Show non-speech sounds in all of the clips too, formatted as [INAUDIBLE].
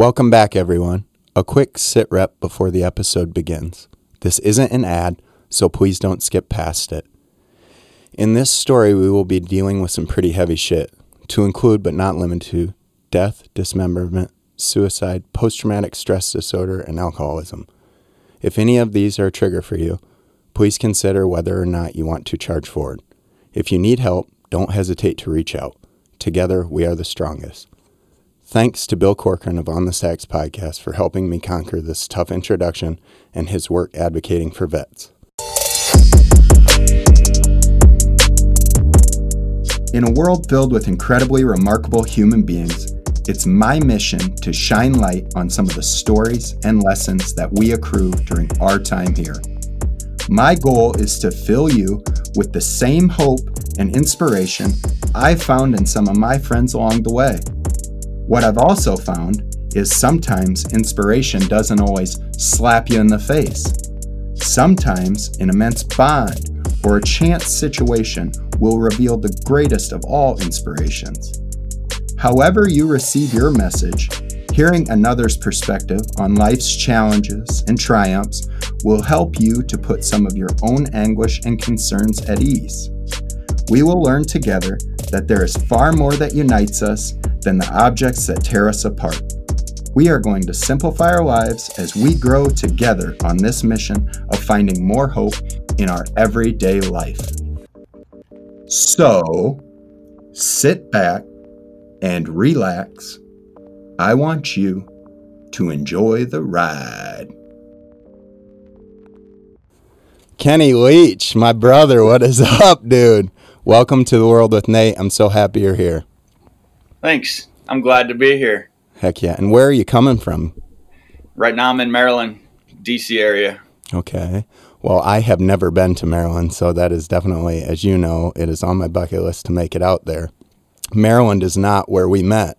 Welcome back, everyone. A quick sit rep before the episode begins. This isn't an ad, so please don't skip past it. In this story, we will be dealing with some pretty heavy shit, to include but not limited to death, dismemberment, suicide, post traumatic stress disorder, and alcoholism. If any of these are a trigger for you, please consider whether or not you want to charge forward. If you need help, don't hesitate to reach out. Together, we are the strongest. Thanks to Bill Corcoran of On the Sax podcast for helping me conquer this tough introduction and his work advocating for vets. In a world filled with incredibly remarkable human beings, it's my mission to shine light on some of the stories and lessons that we accrue during our time here. My goal is to fill you with the same hope and inspiration I found in some of my friends along the way. What I've also found is sometimes inspiration doesn't always slap you in the face. Sometimes an immense bond or a chance situation will reveal the greatest of all inspirations. However, you receive your message, hearing another's perspective on life's challenges and triumphs will help you to put some of your own anguish and concerns at ease. We will learn together that there is far more that unites us than the objects that tear us apart. We are going to simplify our lives as we grow together on this mission of finding more hope in our everyday life. So, sit back and relax. I want you to enjoy the ride. Kenny Leitch, my brother, what is up, dude? Welcome to the world with Nate. I'm so happy you're here. Thanks. I'm glad to be here. Heck yeah. And where are you coming from? Right now I'm in Maryland, DC area. Okay. Well, I have never been to Maryland, so that is definitely, as you know, it is on my bucket list to make it out there. Maryland is not where we met.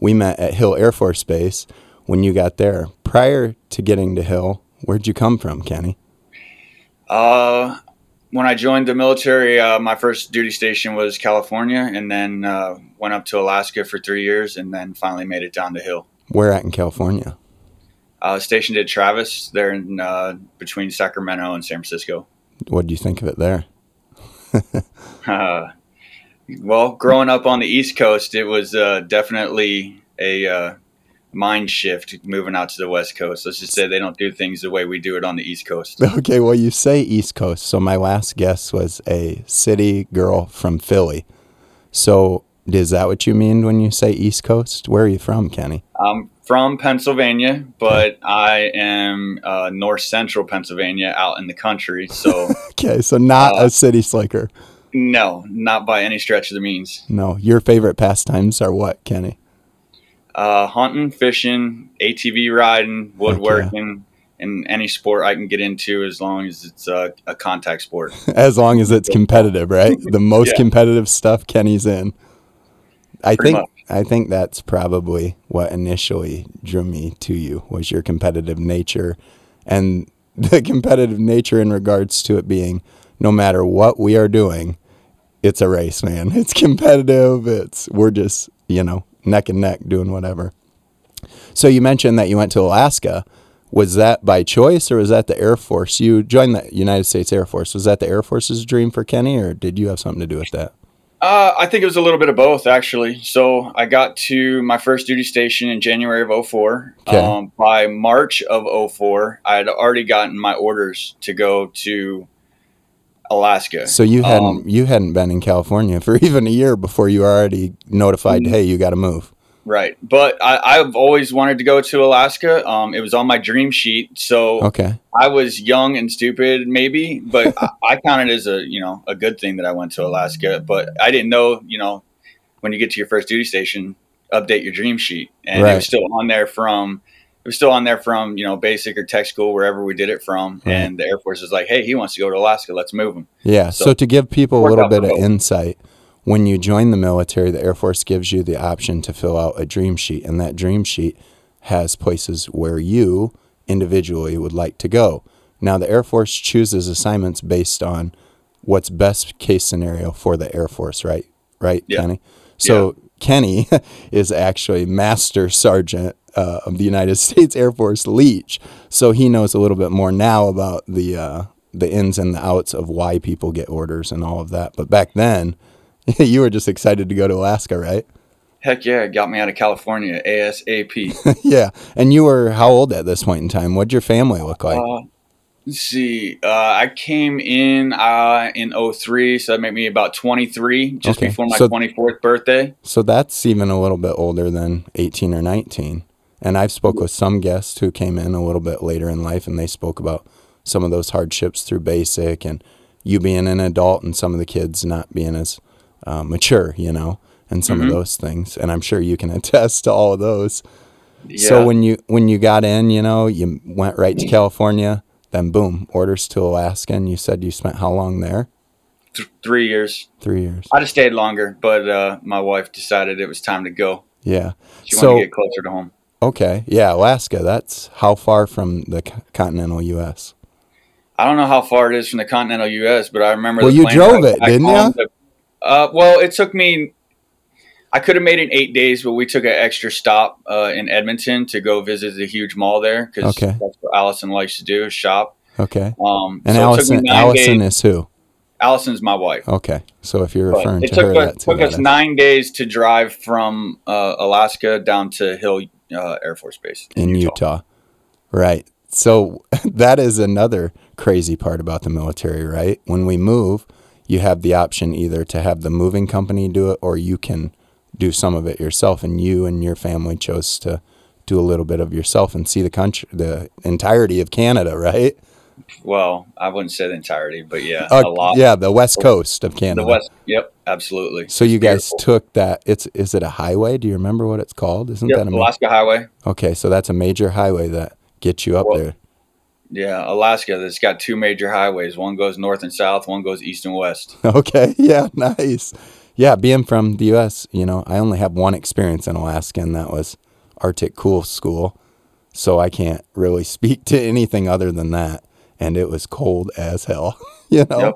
We met at Hill Air Force Base when you got there. Prior to getting to Hill, where'd you come from, Kenny? Uh, when I joined the military, uh, my first duty station was California, and then uh, went up to Alaska for three years, and then finally made it down to Hill. Where at in California? Uh, stationed at Travis, there in uh, between Sacramento and San Francisco. What do you think of it there? [LAUGHS] [LAUGHS] Uh, well, growing up on the East Coast, it was uh, definitely a mind shift moving out to the West Coast. Let's just say they don't do things the way we do it on the East Coast. [LAUGHS] Okay, well, you say East Coast. So my last guess was a city girl from Philly. So is that what you mean when you say East Coast? Where are you from, Kenny? I'm from Pennsylvania, but okay. I am uh, north central Pennsylvania out in the country. So [LAUGHS] okay, so not uh, a city slicker. No, not by any stretch of the means. No, your favorite pastimes are what, Kenny? Uh, hunting, fishing, ATV riding, woodworking, yeah. and any sport I can get into as long as it's a, a contact sport. [LAUGHS] as long as it's competitive, right? The most yeah. competitive stuff Kenny's in. I Pretty think much. I think that's probably what initially drew me to you was your competitive nature and [LAUGHS] the competitive nature in regards to it being no matter what we are doing, it's a race, man. [LAUGHS] It's competitive. It's we're just, you know, neck and neck doing whatever. So you mentioned that you went to Alaska. Was that by choice or was that the Air Force? You joined the United States Air Force. Was that the Air Force's dream for Kenny or did you have something to do with that? Uh, I think it was a little bit of both, actually. So I got to my first duty station in January of 04. Okay. Um, by March of 04, I had already gotten my orders to go to Alaska. So you hadn't um, you hadn't been in California for [LAUGHS] even a year before you were already notified. Mm-hmm. Hey, you got to move. Right, but I, have always wanted to go to Alaska. Um, it was on my dream sheet, so okay. I was young and stupid, maybe, but [LAUGHS] I, I counted as a you know a good thing that I went to Alaska. But I didn't know, you know, when you get to your first duty station, update your dream sheet, and right. it was still on there from was still on there from you know basic or tech school wherever we did it from, right. and the Air Force is like, hey, he wants to go to Alaska, let's move him. Yeah. So, so to give people a little bit of insight, when you join the military, the Air Force gives you the option to fill out a dream sheet, and that dream sheet has places where you individually would like to go. Now, the Air Force chooses assignments based on what's best case scenario for the Air Force, right? Right, yeah. Kenny? So yeah. Kenny [LAUGHS] is actually Master Sergeant uh, of the United [LAUGHS] States Air Force Leitch, so he knows a little bit more now about the uh, the ins and the outs of why people get orders and all of that. But back then, [LAUGHS] you were just excited to go to Alaska, right? Heck yeah, it got me out of California ASAP. [LAUGHS] yeah, and you were how old at this point in time? What'd your family look like? Uh, let's see. Uh, I came in uh, in 03, so that made me about 23, just Okay, before my so- 24th birthday. So that's even a little bit older than 18 or 19. And I've spoke with some guests who came in a little bit later in life and they spoke about some of those hardships through basic and you being an adult and some of the kids not being as uh, mature, you know, and some of Mhm. those things. And I'm sure you can [LAUGHS] attest to all of those. Yeah. So when you when you got in, you know, you went right to California, then boom, orders to Alaska and you said you spent how long there? th- three years. 3 years. I'd have stayed longer, but uh, my wife decided it was time to go. Yeah. She So- wanted to get closer to home. Okay. Yeah, Alaska, that's how far from the continental US? I don't know how far it is from the continental U.S., but I remember. Well, the you drove it, didn't home to- Uh, well, it took me. I could have made it eight days, but we took an extra stop uh, in Edmonton to go visit the huge mall there because Okay. that's what Allison likes to do is shop. Okay. Um, And so it Allison, Allison days. is who? Allison's my wife. Okay. So if you're But referring it to took, her, us, took us nine days to drive from uh, Alaska down to Hill uh, Air Force Base in Utah. Right. So [LAUGHS] that is another crazy part about the military, right? When we move, you have the option either to have the moving company do it or you can do some of it yourself. And you and your family chose to do a little bit of yourself and see the country, the entirety of Canada, [LAUGHS] right? Well, I wouldn't say the entirety, but yeah, Uh, a lot. Yeah, the west coast of Canada. The west. Yep, absolutely. So you It's guys beautiful. took that. It's is it a highway? Do you remember what it's called? Isn't Yep, that a ma- Alaska Highway. okay? So that's a major highway that gets you up Well, there. Yeah, Alaska. That's got two major highways. One goes north and south. One goes east and west. [LAUGHS] Okay, yeah, [LAUGHS] nice. Yeah, being from the U.S., you know, I only have one experience in Alaska, and that was Arctic Cool School. So I can't really [LAUGHS] speak to anything other than that. And it was cold as hell, [LAUGHS] you know. Yep.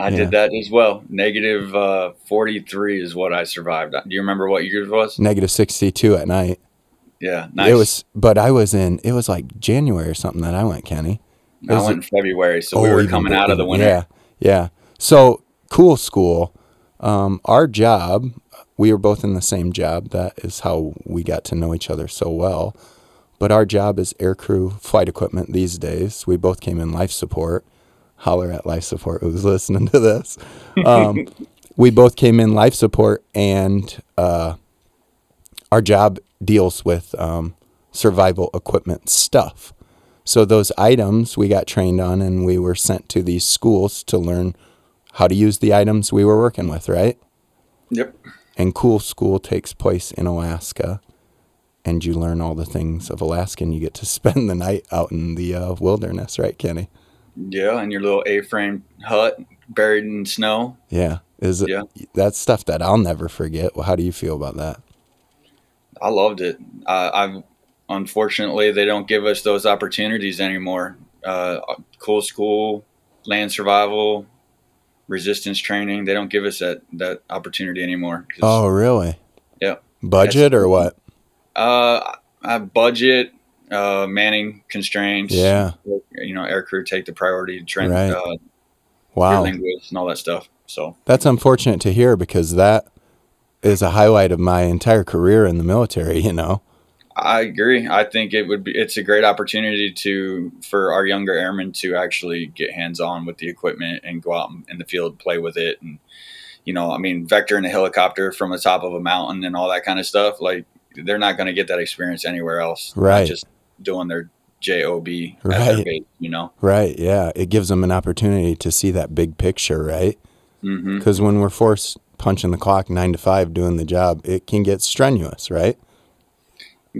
I Yeah. did that as well. Negative uh, forty three is what I survived. Do you remember what yours was? Negative sixty-two at night. Yeah, nice. It was, but I was in. It was like January or something that I went, Kenny. I went in February, so we Oh, were coming out of the winter. Yeah, yeah. So cool school. Um, our job, we were both in the same job. That is how we got to know each other so well. But our job is aircrew flight equipment these days. We both came in life support. Holler at life support who's [LAUGHS] listening to this. Um, [LAUGHS] we both came in life support, and uh, our job deals with um, survival equipment stuff. So those items we got trained on, and we were sent to these schools to learn how to use the items we were working with, right? Yep. And cool school takes place in Alaska, and you learn all the things of Alaska, and you get to [LAUGHS] spend the night out in the uh, wilderness, right, Kenny? Yeah, and your little A-frame hut buried in snow. Yeah, is it? Yeah. That's stuff that I'll never forget. Well, how do you feel about that? I loved it. Uh, I've unfortunately they don't give us those opportunities anymore. Uh, cool school, land survival, resistance training. They don't give us that that opportunity anymore. Oh, really? Yeah. Budget or what? Uh, I budget, uh, manning constraints. Yeah. You know, air crew take the priority to train Right. uh, Wow. linguists and all that stuff. So That's unfortunate to hear because that is a highlight of my entire career in the military, [LAUGHS] you know. I agree. I think it would be it's a great opportunity to for our younger airmen to actually get hands on with the equipment and go out in the field, play with it, and you know, I mean, vectoring a helicopter from the top of a mountain and all that kind of stuff. Like they're not going to get that experience anywhere else. Not Right. just doing their job at Right. base. You know. Right, yeah. It gives them an opportunity to see that big picture, right? Because when we're forced punching the clock nine to five doing the job, it can get strenuous, right?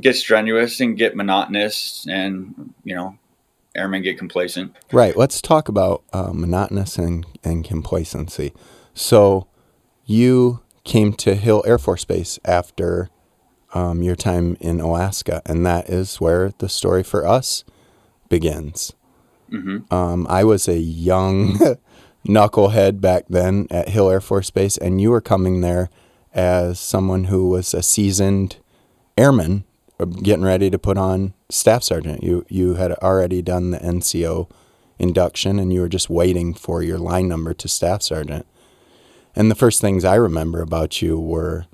Get strenuous and get monotonous, and you know, airmen get complacent. Right. Let's talk about uh, monotonous and, and complacency. So, you came to Hill Air Force Base after um, your time in Alaska, and that is where the story for us begins. hmm Um, I was a young [LAUGHS] knucklehead back then at Hill Air Force Base, and you were coming there as someone who was a seasoned airman uh, getting ready to put on staff sergeant. You you had already done the NCO induction, and you were just waiting for your line number to staff sergeant. And the first things I remember about you were,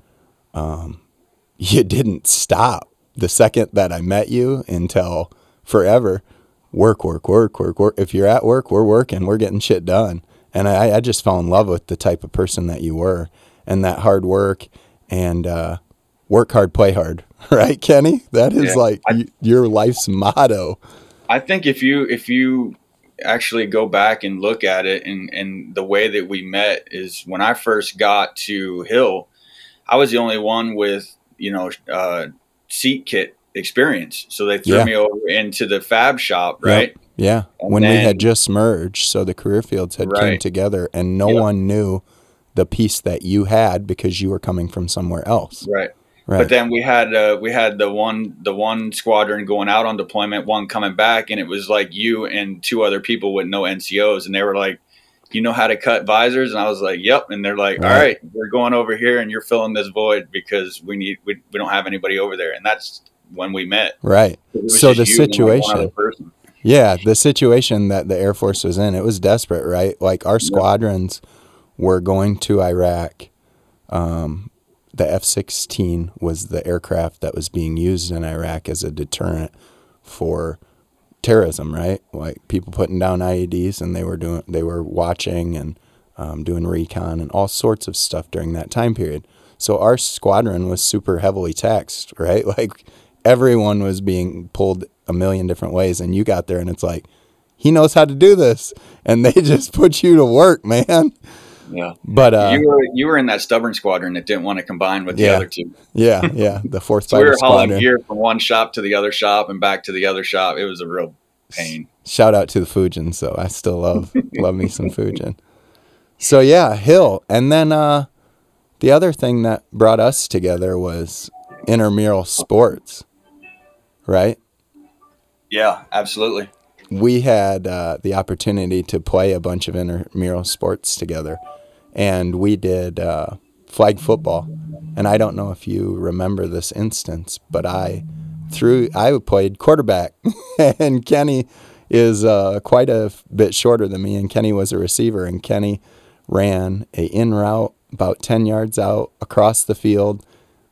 um, you didn't stop the second that I met you until forever. Work, work, work, work, work. If you're at work, we're working. We're getting shit done. And I, I just fell in love with the type of person that you were, and that hard work and uh, work hard, play hard. [LAUGHS] Right, Kenny? That is yeah, like I, your life's motto. I think if you if you actually go back and look at it and and the way that we met is when I first got to Hill, I was the only one with you know uh, seat kit experience. So they threw yeah. me over into the fab shop, right? Yep. Yeah, and when then, we had just merged, so the career fields had right. came together, and no yep. one knew the piece that you had because you were coming from somewhere else. Right. Right. But then we had uh, we had the one the one squadron going out on deployment, one coming back, and it was like you and two other people with no NCOs, and they were like, "You know how to cut visors?" And I was like, "Yep." And they're like, right. "All right, we're going over here, and you're filling this void because we need we, we don't have anybody over there." And that's when we met. Right. So the situation. Yeah, the situation that the Air Force was in, it was desperate, right? Like our squadrons were going to Iraq. Um, the F 16 was the aircraft that was being used in Iraq as a deterrent for terrorism, right? Like people putting down IEDs and they were doing, they were watching and um, doing recon and all sorts of stuff during that time period. So our squadron was super heavily taxed, [LAUGHS] right? Like everyone was being pulled a million different ways, and you got there and it's like, he knows how to do this, and they [LAUGHS] just put you to work, man. Yeah. But uh, you were you were in that stubborn squadron that didn't want to combine with the yeah, other two. Yeah, yeah. The fourth [LAUGHS] so we were hauling gear from one shop to the other shop and back to the other shop. It was a real pain. Shout out to the Fujin, so I still love [LAUGHS] love me some Fujin. So yeah, Hill. And then uh the other thing that brought us together was intramural sports. Right? Yeah, absolutely. We had uh, the opportunity to play a bunch of intramural sports together and we did uh, flag football. And I don't know if you remember this instance, but I threw I played quarterback, [LAUGHS] and Kenny is uh, quite a bit shorter than me, and Kenny was a receiver, and Kenny ran a in route about ten yards out across the field,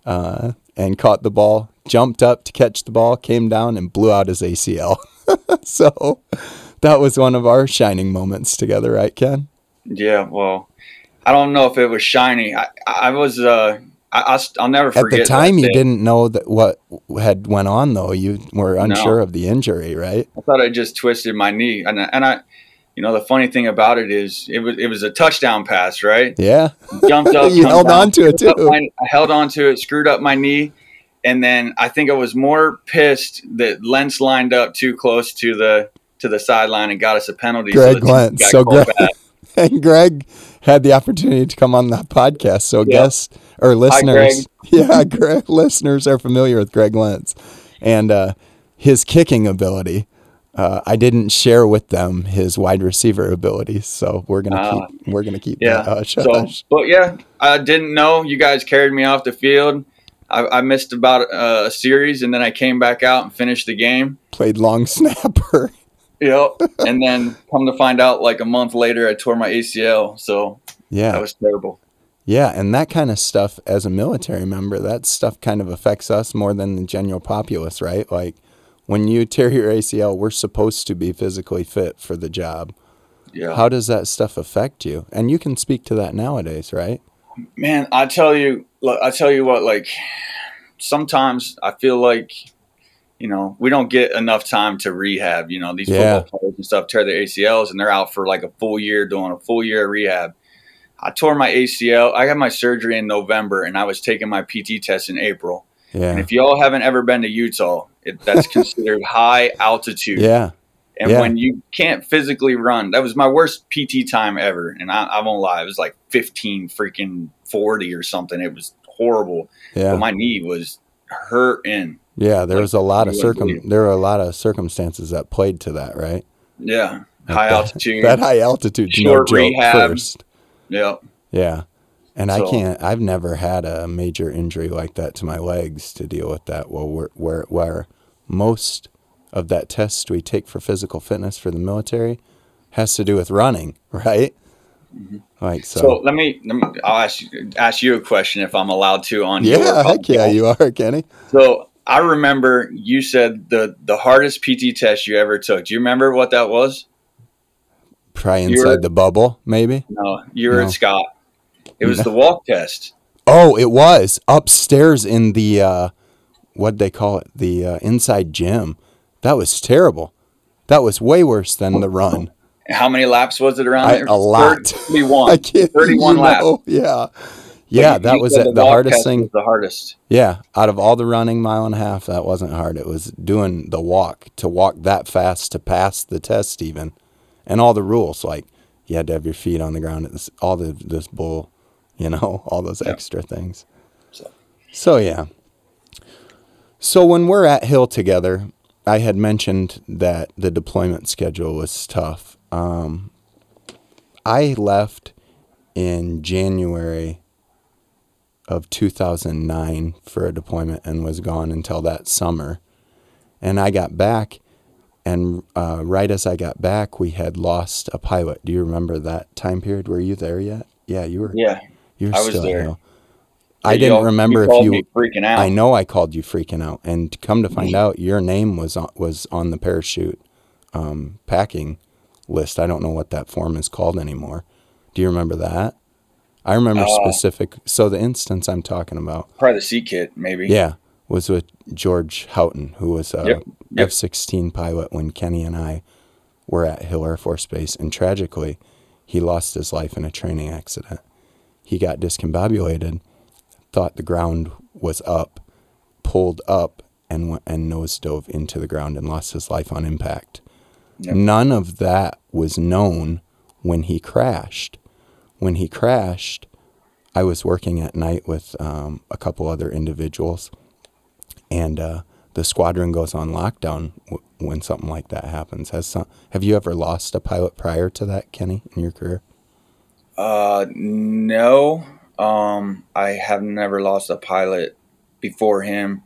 uh, and caught the ball, jumped up to catch the ball, came down and blew out his ACL. [LAUGHS] so that was one of our shining moments together, right, Ken? Yeah, well, I don't know if it was shiny. I, I was, uh, I, will never forget. At the time, you didn't know that what had went on, though. You were unsure no. of the injury, right? I thought I just twisted my knee, and and I, you know, the funny thing about it is, it was it was a touchdown pass, right? Yeah, jumped up, [LAUGHS] you held down, on to it too. My, I held on to it, screwed up my knee, and then I think I was more pissed that Lentz lined up too close to the to the sideline and got us a penalty. Greg so Lentz, so Greg, and [LAUGHS] Greg had the opportunity to come on the podcast. So yep. guests or listeners, Hi, [LAUGHS] yeah, [LAUGHS] Greg, listeners are familiar with Greg Lentz and uh, his kicking ability. Uh, I didn't share with them his wide receiver abilities, so we're gonna uh, keep we're gonna keep yeah. That, so, but yeah, I didn't know you guys carried me off the field. I, I missed about uh, a series, and then I came back out and finished the game. Played long [LAUGHS] snapper. Yep. and then come to find out, like a month later, I tore my ACL. So yeah, that was terrible. Yeah, and that kind of stuff as a military member, that stuff kind of affects us more than the general populace, right? Like when you tear your ACL, we're supposed to be physically fit for the job. Yeah. How does that stuff affect you? And you can speak to that nowadays, right? Man, I tell you, I tell you what, like sometimes I feel like you know, we don't get enough time to rehab. You know, these yeah. football players and stuff tear their ACLs and they're out for like a full year doing a full year of rehab. I tore my ACL. I had my surgery in November and I was taking my PT test in April. Yeah. And if y'all haven't ever been to Utah, it, that's [LAUGHS] considered high altitude. Yeah. And yeah. when you can't physically run, that was my worst PT time ever. And I, I won't lie, it was like 15 freaking 40 or something. It was horrible. Yeah. But my knee was hurting. Yeah, there was a lot of circum. There were a lot of circumstances that played to that, right? Yeah, high altitude. That high altitude, short no rehab. First. Yeah. Yeah, And so, I can't. I've never had a major injury like that to my legs to deal with that. Well, where where, where most of that test we take for physical fitness for the military has to do with running, [LAUGHS] right? Mm-hmm. Like so. So let me, let me. I'll ask you, ask you a question if I'm allowed to. On yeah, heck yeah, you are, Kenny. So I remember you said the the hardest PT test you ever took. Do you remember what that was? Probably inside were, the bubble, maybe. No, you were no. at Scott. It was no. the walk test. Oh, it was upstairs in the uh, what they call it, the uh, inside gym. That was terrible. That was way worse than the run. How many laps was it around I, there? A lot. 31. [LAUGHS] I can't, 31 laps. Know. Yeah. Yeah, that was it. The hardest thing. the hardest. Yeah, out of all the running mile and a half, that wasn't hard. It was doing the walk to walk that fast to pass the test, even, and all the rules like you had to have your feet on the ground. This, all the this bull, you know, [LAUGHS] all those yeah. extra things. So. so yeah. So when we're at Hill together, I had mentioned that the deployment schedule was tough. Um, I left in January of 2009 for a deployment and was gone until that summer. And I got back, and uh, right as I got back, we had lost a pilot. Do you remember that time period? Were you there yet? Yeah, you were. Yeah, you were I was there. I didn't remember you if you freaking out. I know I called you freaking out, and come to find out, your name was on, was on the parachute um, packing list. I don't know what that form is called anymore. Do you remember that? I remember uh, specific. So the instance I'm talking about, probably the seat kit, maybe. Yeah, was with George Houghton, who was a yep, yep. F-16 pilot when Kenny and I were at Hill Air Force Base, and tragically, he lost his life in a training accident. He got discombobulated thought the ground was up, pulled up, and went, and nose dove into the ground and lost his life on impact. Yep. None of that was known when he crashed. When he crashed, I was working at night with um, a couple other individuals, and uh, the squadron goes on lockdown w- when something like that happens. Has some, have you ever lost a pilot prior to that, Kenny, in your career? Uh, no. Um, I have never lost a pilot before him.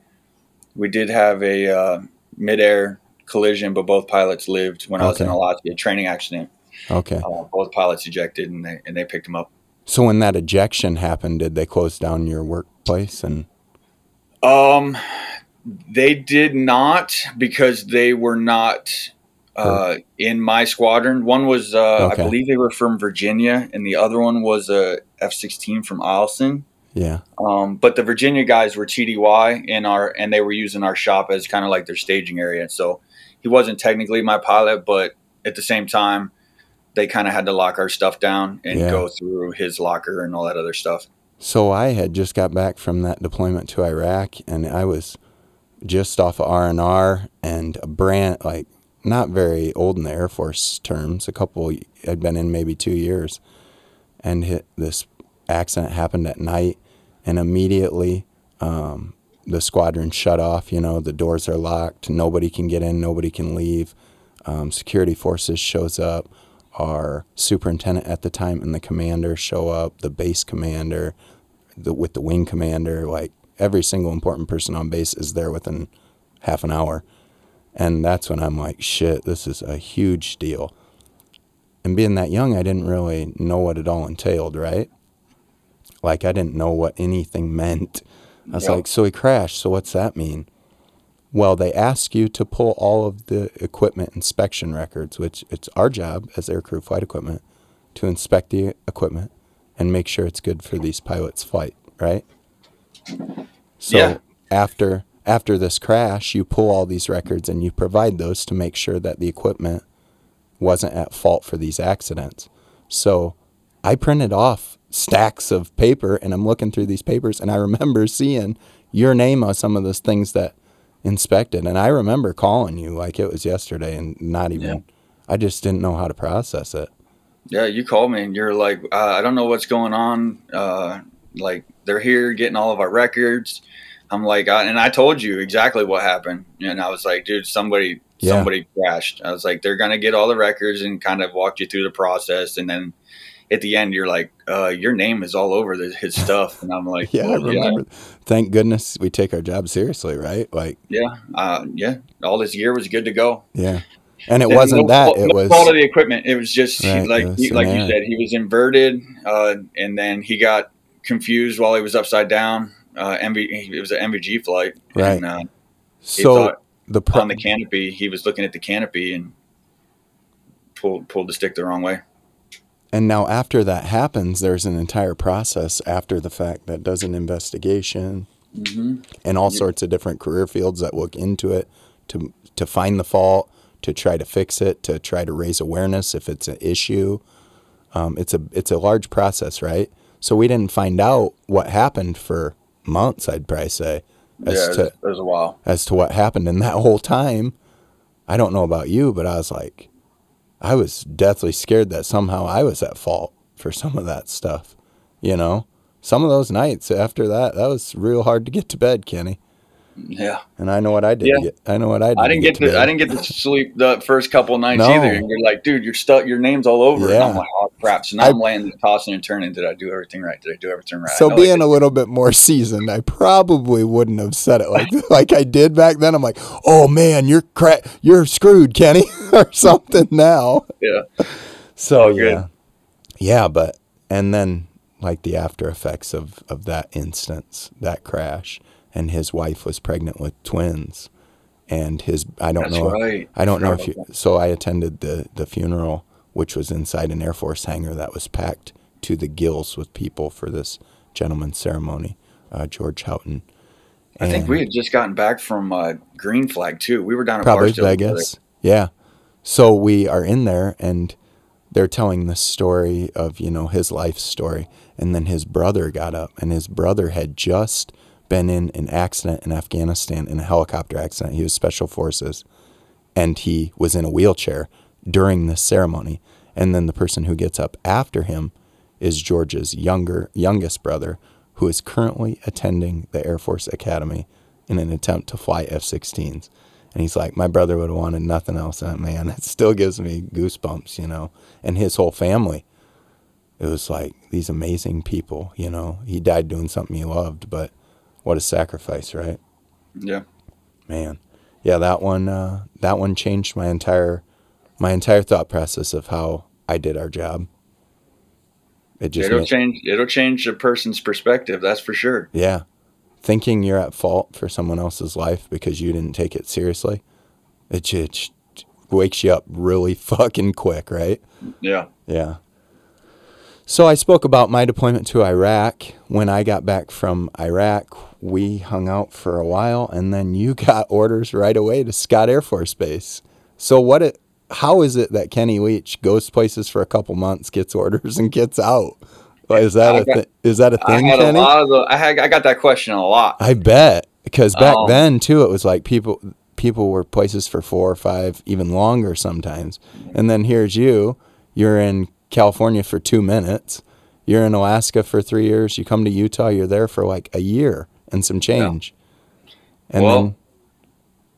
We did have a uh, midair collision, but both pilots lived when okay. I was in a Alaska, a training accident. Okay. Uh, both pilots ejected, and they and they picked him up. So when that ejection happened, did they close down your workplace and? Um, they did not because they were not uh, in my squadron. One was, uh, okay. I believe they were from Virginia, and the other one was a F sixteen from Eielson. Yeah. Um, but the Virginia guys were TDY in our, and they were using our shop as kind of like their staging area. So he wasn't technically my pilot, but at the same time, they kind of had to lock our stuff down and yeah. go through his locker and all that other stuff. So I had just got back from that deployment to Iraq, and I was just off of R and R and a brand like not very old in the Air Force terms. A couple had been in maybe two years, and hit, this accident happened at night, and immediately um, the squadron shut off. You know, the doors are locked. Nobody can get in. Nobody can leave. Um, security forces shows up. Our superintendent at the time and the commander show up. The base commander, the with the wing commander, like every single important person on base is there within half an hour and that's when I'm like, shit, this is a huge deal. And being that young, I didn't really know what it all entailed, right? Like, I didn't know what anything meant. I was yep. like, so he crashed. So what's that mean? Well, they ask you to pull all of the equipment inspection records, which it's our job as aircrew flight equipment to inspect the equipment and make sure it's good for these pilots' flight, right? So yeah. after after this crash, you pull all these records and you provide those to make sure that the equipment wasn't at fault for these accidents. So I printed off stacks of paper and I'm looking through these papers and I remember seeing your name on some of those things that inspected. And I remember calling you like it was yesterday and not even, yeah. I just didn't know how to process it. Yeah, you called me and you're like, uh, I don't know what's going on. Uh, like they're here getting all of our records I'm like, I, and I told you exactly what happened, and I was like, dude, somebody, yeah. somebody crashed. I was like, they're gonna get all the records and kind of walked you through the process, and then at the end, you're like, uh, your name is all over the, his stuff, and I'm like, yeah, well, I remember. Yeah. Thank goodness we take our job seriously, right? Like, yeah, uh, yeah, all this gear was good to go. Yeah. And it and wasn't no, that no it was fault of the equipment. It was just right, like was he, like you said, he was inverted, uh, and then he got confused while he was upside down. Uh, MV, it was an NVG flight, right? And, uh, so the pro- on the canopy, he was looking at the canopy and pulled pulled the stick the wrong way. And now, after that happens, there's an entire process after the fact that does an investigation mm-hmm. and all sorts of different career fields that look into it to to find the fault, to try to fix it, to try to raise awareness if it's an issue. Um, it's a it's a large process, right? So we didn't find out what happened for months. I'd probably say as yeah, to there's a while as to what happened in that whole time. I don't know about you, but I was like, I was deathly scared that somehow I was at fault for some of that stuff. You know, some of those nights after that, that was real hard to get to bed, Kenny. Yeah. And I know what I did. Yeah. Get, I know what I did. I didn't get, to, to I didn't get to sleep the first couple nights no. either. And you're like, dude, you're stuck. Your name's all over. Yeah. And I'm like, oh crap. So now I, am laying, tossing and turning. Did I do everything right? Did I do everything right? So being a little bit more seasoned, I probably wouldn't have said it like [LAUGHS] like I did back then. I'm like, oh man, you're cra- you're screwed, Kenny, [LAUGHS] or something now. Yeah. So yeah, yeah, but and then like the after effects of of that instance, that crash and his wife was pregnant with twins and his I don't That's know right. I don't know if you so I attended the the funeral which was inside an Air Force hangar that was packed to the gills with people for this gentleman's ceremony, uh, George Houghton. And I think we had just gotten back from uh, Green Flag too. We were down at probably Barstow Vegas. Yeah. So we are in there and they're telling the story of, you know, his life story. And then his brother got up and his brother had just been in an accident in Afghanistan, in a helicopter accident. He was special forces, and he was in a wheelchair during this ceremony. And then the person who gets up after him is George's younger youngest brother, who is currently attending the Air Force Academy in an attempt to fly F-16s. And he's like, my brother would have wanted nothing else. And man, [LAUGHS] it still gives me goosebumps, you know. And his whole family, it was like these amazing people, you know. He died doing something he loved, but what a sacrifice, right? Yeah. Man. Yeah, that one uh, that one changed my entire my entire thought process of how I did our job. It just it'll made, change it'll change a person's perspective, that's for sure. Yeah. Thinking you're at fault for someone else's life because you didn't take it seriously, it just wakes you up really [LAUGHS] fucking quick, right? Yeah. Yeah. So I spoke about my deployment to Iraq. When I got back from Iraq, we hung out for a while, and then you [LAUGHS] got orders right away to Scott Air Force Base. So what? It, how is it that Kenny Leitch goes places for a couple months, gets orders, and gets out? Is that a th- is that a thing, I had Kenny? A lot of the, I had I got that question a lot. I bet because back um, then too, it was like people people were places for four or five, even longer sometimes, and then here's you. You're in California for two minutes. You're in Alaska for three years. You come to Utah, you're there for like a year and some change. Yeah. And well, then,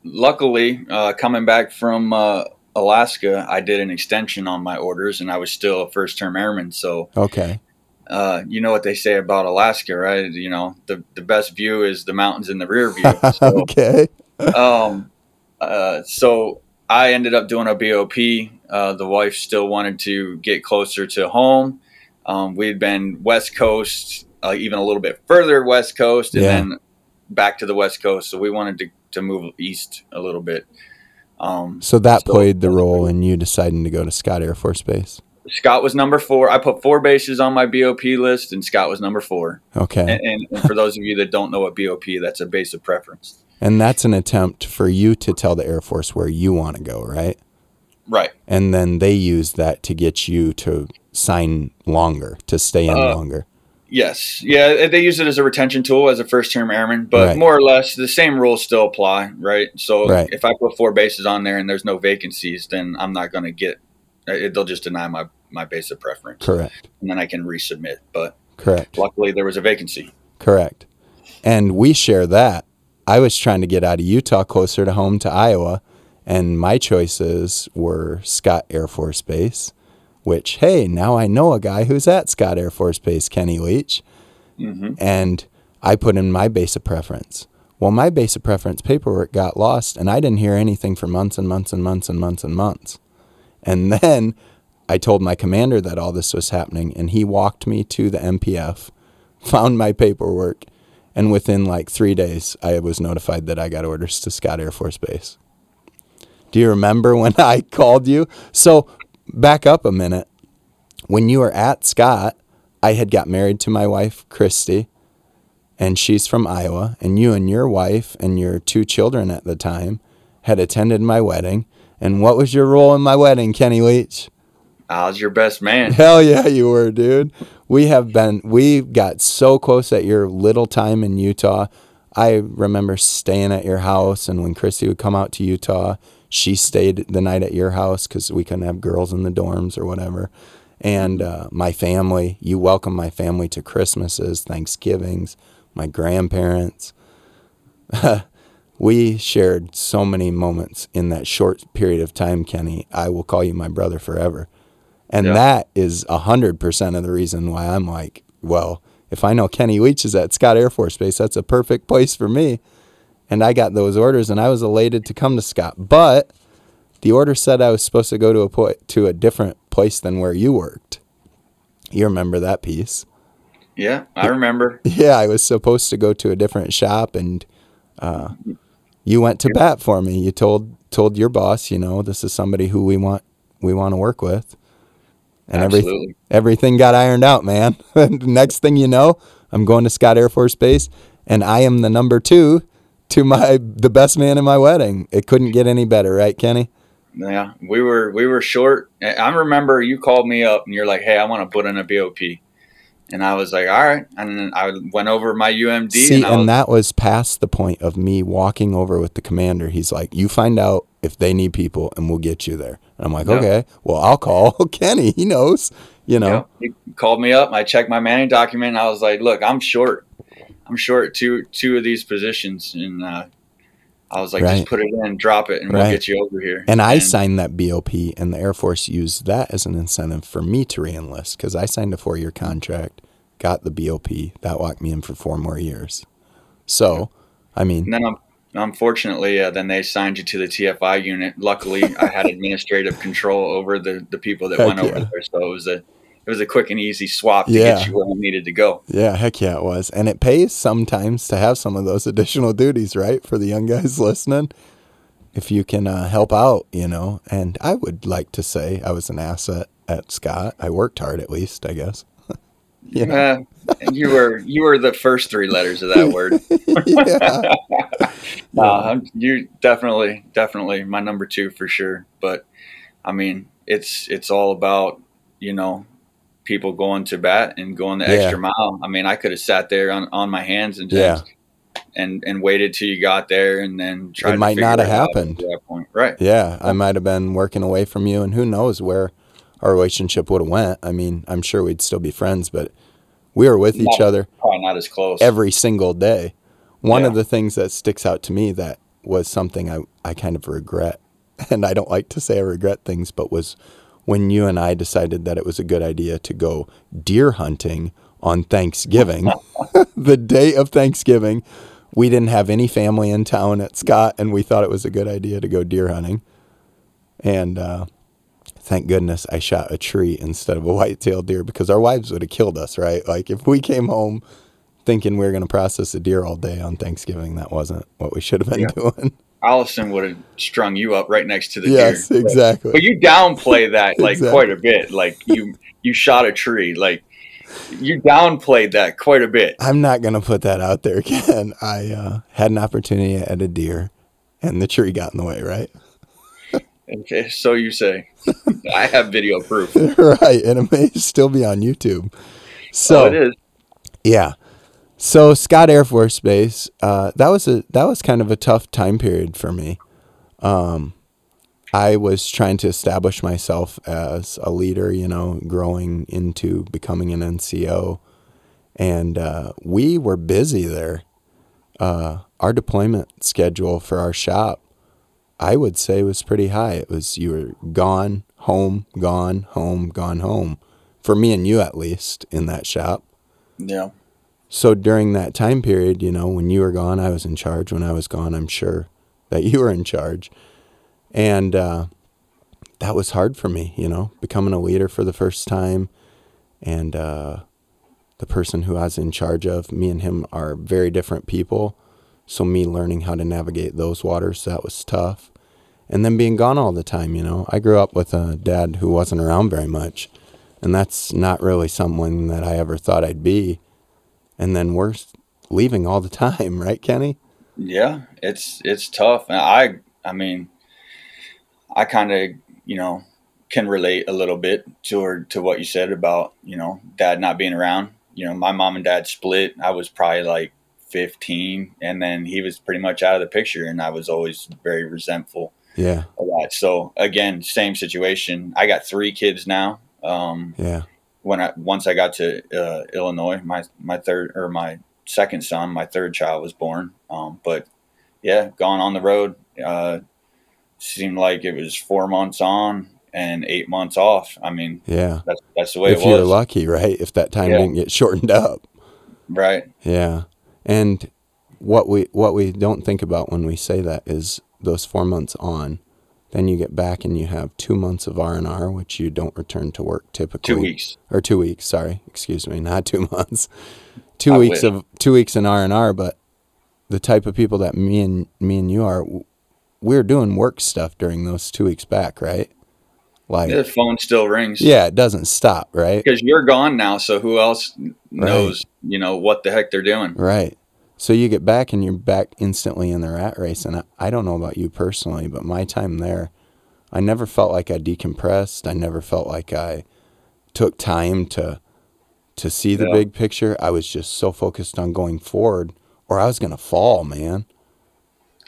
luckily, uh, coming back from uh, Alaska, I did an extension on my orders, and I was still a first term airman. So okay, uh, you know what they say about Alaska, right? You know the the best view is the mountains in the rear view. [LAUGHS] So, okay. um, uh, so I ended up doing a BOP. Uh, the wife still wanted to get closer to home. Um, we had been West Coast, uh, even a little bit further West Coast, and yeah. then back to the West Coast. So we wanted to, to move east a little bit. Um, so that so played the role in you deciding to go to Scott Air Force Base. Scott was number four. I put four bases on my BOP list, and Scott was number four. Okay. And, and, and for those of you that don't know what BOP, that's a base of preference. And that's an attempt for you to tell the Air Force where you want to go, right? Right. And then they use that to get you to sign longer, to stay in uh, longer. Yes. Yeah, they use it as a retention tool as a first term airman, but right. more or less the same rules still apply, right? So right. if I put four bases on there and there's no vacancies, then I'm not going to get it, they'll just deny my my base of preference. Correct. And then I can resubmit, but Correct. Luckily there was a vacancy. Correct. And we share that I was trying to get out of Utah closer to home to Iowa, and my choices were Scott Air Force Base which, hey, now I know a guy who's at Scott Air Force Base, Kenny Leitch. Mm-hmm. And I put in my base of preference. Well, my base of preference paperwork got lost, and I didn't hear anything for months and months and months and months and months. And [LAUGHS] then I told my commander that all this was happening, and he walked me to the MPF, [LAUGHS] found my paperwork, and within like three days, I was notified that I got orders to Scott Air Force Base. Do you remember [LAUGHS] when I called you? So, back up a minute. When you were at Scott, I had got married to my wife, Christy, and she's from Iowa. And you and your wife and your two children at the time had attended my wedding. And what was your role in my wedding, Kenny Leitch? I was your best man. [LAUGHS] Hell yeah, you were, dude. We have been, we got so close at your little time in Utah. I remember staying at your house, and when Christy would come out to Utah, she stayed the night at your house because we couldn't have girls in the dorms or whatever. And uh, my family, you welcome my family to Christmases, Thanksgivings, my grandparents. [LAUGHS] we shared so many moments in that short period of time, Kenny. I will call you my brother forever. And Yeah. that is a hundred percent of the reason why I'm like, well, if I know Kenny Leitch is at Scott Air Force Base, that's a perfect place for me. And I got those orders, and I was elated to come to Scott. But the order said I was supposed to go to a po- to a different place than where you worked. You remember that piece? Yeah, I remember. [LAUGHS] Yeah, I was supposed to go to a different shop, and uh, you went to bat for me. You told told your boss, you know, this is somebody who we want we want to work with, and everything everything got ironed out, man. [LAUGHS] Next thing you know, I'm going to Scott Air Force Base, and I am the number two to my the best man in my wedding. It couldn't get any better, right, Kenny? Yeah, we were we were short. I remember you called me up and you're like, "Hey, I want to put in a BOP," and I was like, "All right." And then I went over my UMD See, and, I and was, that was past the point of me walking over with the commander. He's like, "You find out if they need people, and we'll get you there." And I'm like, Yeah. "Okay, well, I'll call [LAUGHS] Kenny. He knows, you know." Yeah, he called me up. I checked my manning document. And I was like, "Look, I'm short. I'm short two two of these positions." And uh, I was like, Right. "Just put it in, drop it, and Right. we'll get you over here." And I signed that BOP, and the Air Force used that as an incentive for me to reenlist because I signed a four year contract, got the BOP, that locked me in for four more years. So, I mean, And then, um, unfortunately, uh, then they signed you to the TFI unit. Luckily, I had [LAUGHS] administrative control over the, the people that Heck went over yeah. there, so it was a it was a quick and easy swap to Yeah. get you where you needed to go. yeah, heck yeah, it was. And it pays sometimes to have some of those additional duties, right? For the young guys [LAUGHS] listening. If you can uh, help out, you know. And I would like to say I was an asset at Scott. I worked hard, at least, I guess. you know? Uh, you were you were the first three letters of that word. [LAUGHS] yeah. [LAUGHS] No, I'm, you definitely definitely my number two for sure. But I mean, it's it's all about you know people going to bat and going the Yeah. extra mile. I mean, I could have sat there on, on my hands and just and and waited till you got there and then tried. It to might not have happened. at that point, right? Yeah, I might have been working away from you, and who knows where our relationship would have went. I mean, I'm sure we'd still be friends, but we were with each other Probably not as close. every single day. One of the things that sticks out to me that was something I, I kind of regret, [LAUGHS] and I don't like to say I regret things, but was when you and I decided that it was a good idea to go deer hunting on Thanksgiving, [LAUGHS] the day of Thanksgiving. We didn't have any family in town at Scott, and we thought it was a good idea to go deer hunting. And uh, thank goodness I shot a tree instead of a [LAUGHS] white-tailed deer because our wives would have killed us, right? Like if we came home thinking we were going to process a deer all day on Thanksgiving, that wasn't what we should have been Yeah. [LAUGHS] doing. Allison would have strung you up right next to the yes, deer. But- exactly. But you downplay that [LAUGHS] like Exactly. quite a bit. Like you you shot a tree. Like you downplayed that quite a bit. I'm not going to put that out there again. [LAUGHS] I uh, had an opportunity at a deer, and the tree got in the way, right? [LAUGHS] Okay, so you say. I have video proof. right, and it may still be on YouTube. So oh, it is. Yeah. So Scott Air Force Base, uh, that was a that was kind of a tough time period for me. Um, I was trying to establish myself as a leader, you know, growing into becoming an NCO, and uh, we were busy there. Uh, our deployment schedule for our shop, I would say, was pretty high. It was you were gone home, gone, home, gone, home. For me and you, at least, in that shop. Yeah. So during that time period, you know, when you were gone, I was in charge. When I was gone, I'm sure that you were in charge. And uh, that was hard for me, you know, becoming a leader for the first time. And uh, the person who I was in charge of, me and him are very different people. So me learning how to navigate those waters, that was tough. And then being gone all the time, you know. I grew up with a dad who wasn't around very much. And that's not really someone that I ever thought I'd be. And then we're leaving all the [LAUGHS] time, right, Kenny? Yeah, it's it's tough. And I I mean I kind of, you know, can relate a little bit to to what you said about, you know, dad not being around. You know, my mom and dad split. I was probably like 15 and then he was pretty much out of the picture and I was always very resentful. Yeah. A lot. So again, same situation. I got 3 kids now. Um Yeah. When I once I got to uh, Illinois, my my third or my second son, my third child was born. Um but yeah, gone on the road. Uh seemed like it was 4 months on and eight months off. I mean, yeah, that's that's the way if it was. you're lucky, right? If that time Yeah. didn't get shortened up, Right. yeah. And what we what we don't think about when we say that is those four months on, then you get back and you have two months of R and R, which you don't return to work typically. Two weeks. or two weeks. Sorry, excuse me, not two [LAUGHS] months. Two I weeks of two weeks in R and R, but the type of people that me and me and you are, we're doing work stuff during those two weeks back, right? Like, The phone still rings. yeah, it doesn't stop, right? Because you're gone now, so who else knows? You know what the heck they're doing? Right. So you get back and you're back instantly in the rat race. And I, I don't know about you personally, but my time there, I never felt like I decompressed. I never felt like I took time to to see the Yeah. big picture. I was just so focused on going forward, or I was gonna fall, man.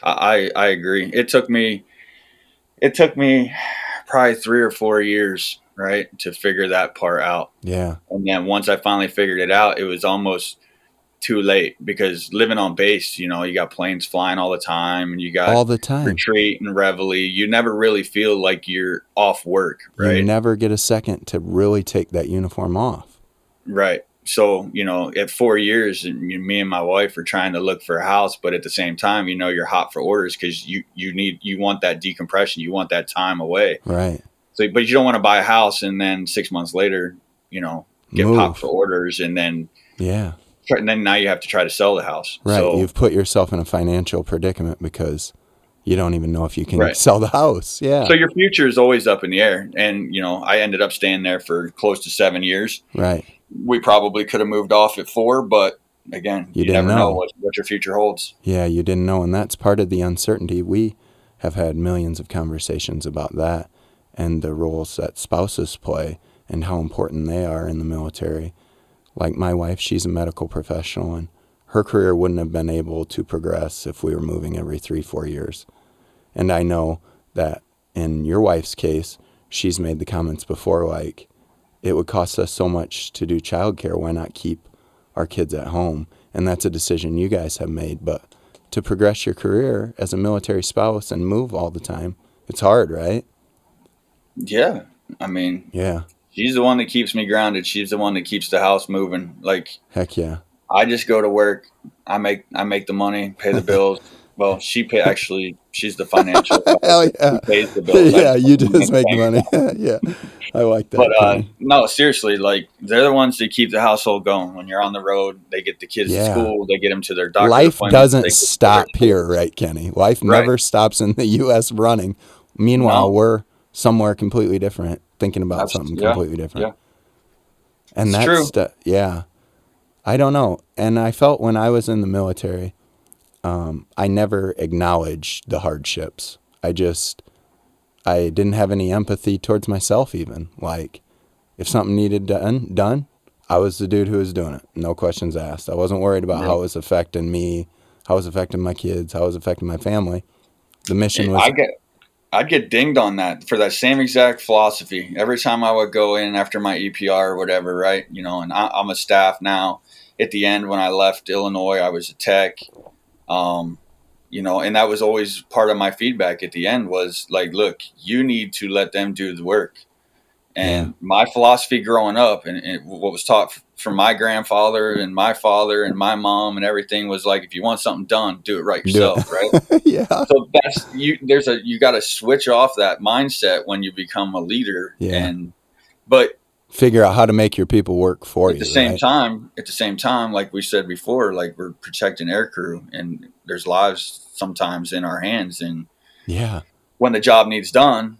I I I agree. It took me, it took me probably three or four years, right, to figure that part out. Yeah. And then once I finally figured it out, it was almost too late because living on base, you know, you got planes flying all the time, and you got All the time. retreat and reveille. You never really feel like you're off work, You never get a second to really take that uniform off. Right. So, you know, at four years, and me and my wife are trying to look for a house, but at the same time, you know, you're hot for orders because you, you need, you want that decompression, you want that time away. Right. So, but you don't want to buy a house and then six months later, you know, get popped for orders and then, Yeah. And then now you have to try to sell the house. Right. So, You've put yourself in a financial predicament because you don't even know if you can Right. sell the house. Yeah. so your future is always up in the air. And, you know, I ended up staying there for close to seven years. right. We probably could have moved off at four, but again, You you, didn't never know, know. what, what your future holds. Yeah, you didn't know. And that's part of the uncertainty. We have had millions of conversations about that and the roles that spouses play and how important they are in the military. Like my wife, she's a medical professional, and her career wouldn't have been able to progress if we were moving every three, four years. And I know that in your wife's case, she's made the comments before like, it would cost us so much to do childcare. Why not keep our kids at home? And that's a decision you guys have made. But to progress your career as a military spouse and move all the time, it's hard, right? Yeah. I mean, Yeah. She's the one that keeps me grounded. She's the one that keeps the house moving. Like Heck yeah. I just go to work. I make I make the money, pay the bills. [LAUGHS] well, she pay actually. She's the financial. [LAUGHS] Hell yeah. pays the bills. yeah, you just make the money. [LAUGHS] yeah. I like that. But uh, no, seriously, like they're the ones that keep the household going. When you're on the road, they get the kids Yeah. to school, they get them to their doctor. Life doesn't stop here, right, Kenny? Life Right. never stops in the U.S. running. Meanwhile, No. we're somewhere completely different, thinking about That's- something yeah, completely different. yeah. And It's that's true. stu- yeah. I don't know. And I felt when I was in the military, um, I never acknowledged the hardships. I just, I didn't have any empathy towards myself. Even like, if something needed done, done, I was the dude who was doing it. No questions asked. I wasn't worried about Yeah. how it was affecting me, how it was affecting my kids, how it was affecting my family. The mission was I get I'd get dinged on that for that same exact philosophy every time I would go in after my EPR or whatever, right? You know, and I, I'm a staff now. At the end, when I left Illinois, I was a tech. Um, you know, and that was always part of my feedback at the end was like, look, you need to let them do the work. And yeah. my philosophy growing up and, and, what was taught from my grandfather and my father and my mom and everything was like, if you want something done, do it right yourself. Right. [LAUGHS] yeah. So that's you, there's a, you got to switch off that mindset when you become a leader. Yeah. And, but figure out how to make your people work for at you. At the same right? time, at the same time, like we said before, like we're protecting air crew and there's lives sometimes in our hands. And yeah, when the job needs done,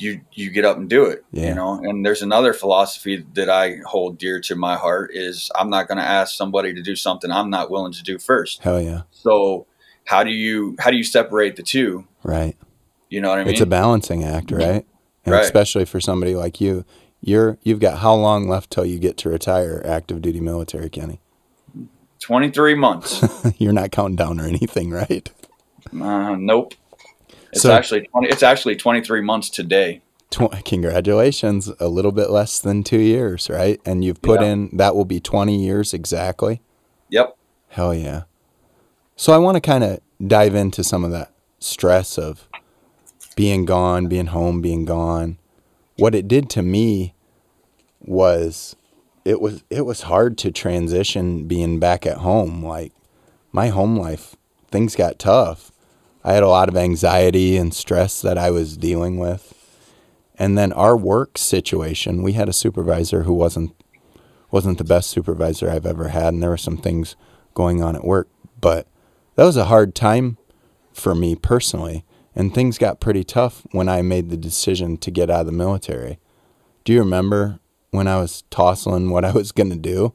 you you get up and do it. Yeah. You know, and there's another philosophy that I hold dear to my heart is I'm not going to ask somebody to do something I'm not willing to do first. Hell yeah. So how do you how do you separate the two? Right. You know what I mean? It's a balancing act, right? And right. especially for somebody like you, you're you've got how long left till you get to retire active duty military, Kenny? 23 months. [LAUGHS] you're not counting down or anything, right? Uh, nope. It's so, actually 20, it's actually 23 months today. Tw- congratulations, a little bit less than 2 years, right? And you've put yeah. in that will be 20 years exactly. Yep. Hell yeah. So I want to kind of dive into some of that stress of being gone, being home, being gone. What it did to me was it was it was hard to transition being back at home like my home life things got tough I had a lot of anxiety and stress that I was dealing with. And then our work situation, we had a supervisor who wasn't wasn't the best supervisor I've ever had and there were some things going on at work, but that was a hard time for me personally and things got pretty tough when I made the decision to get out of the military. Do you remember when I was tossing what I was going to do?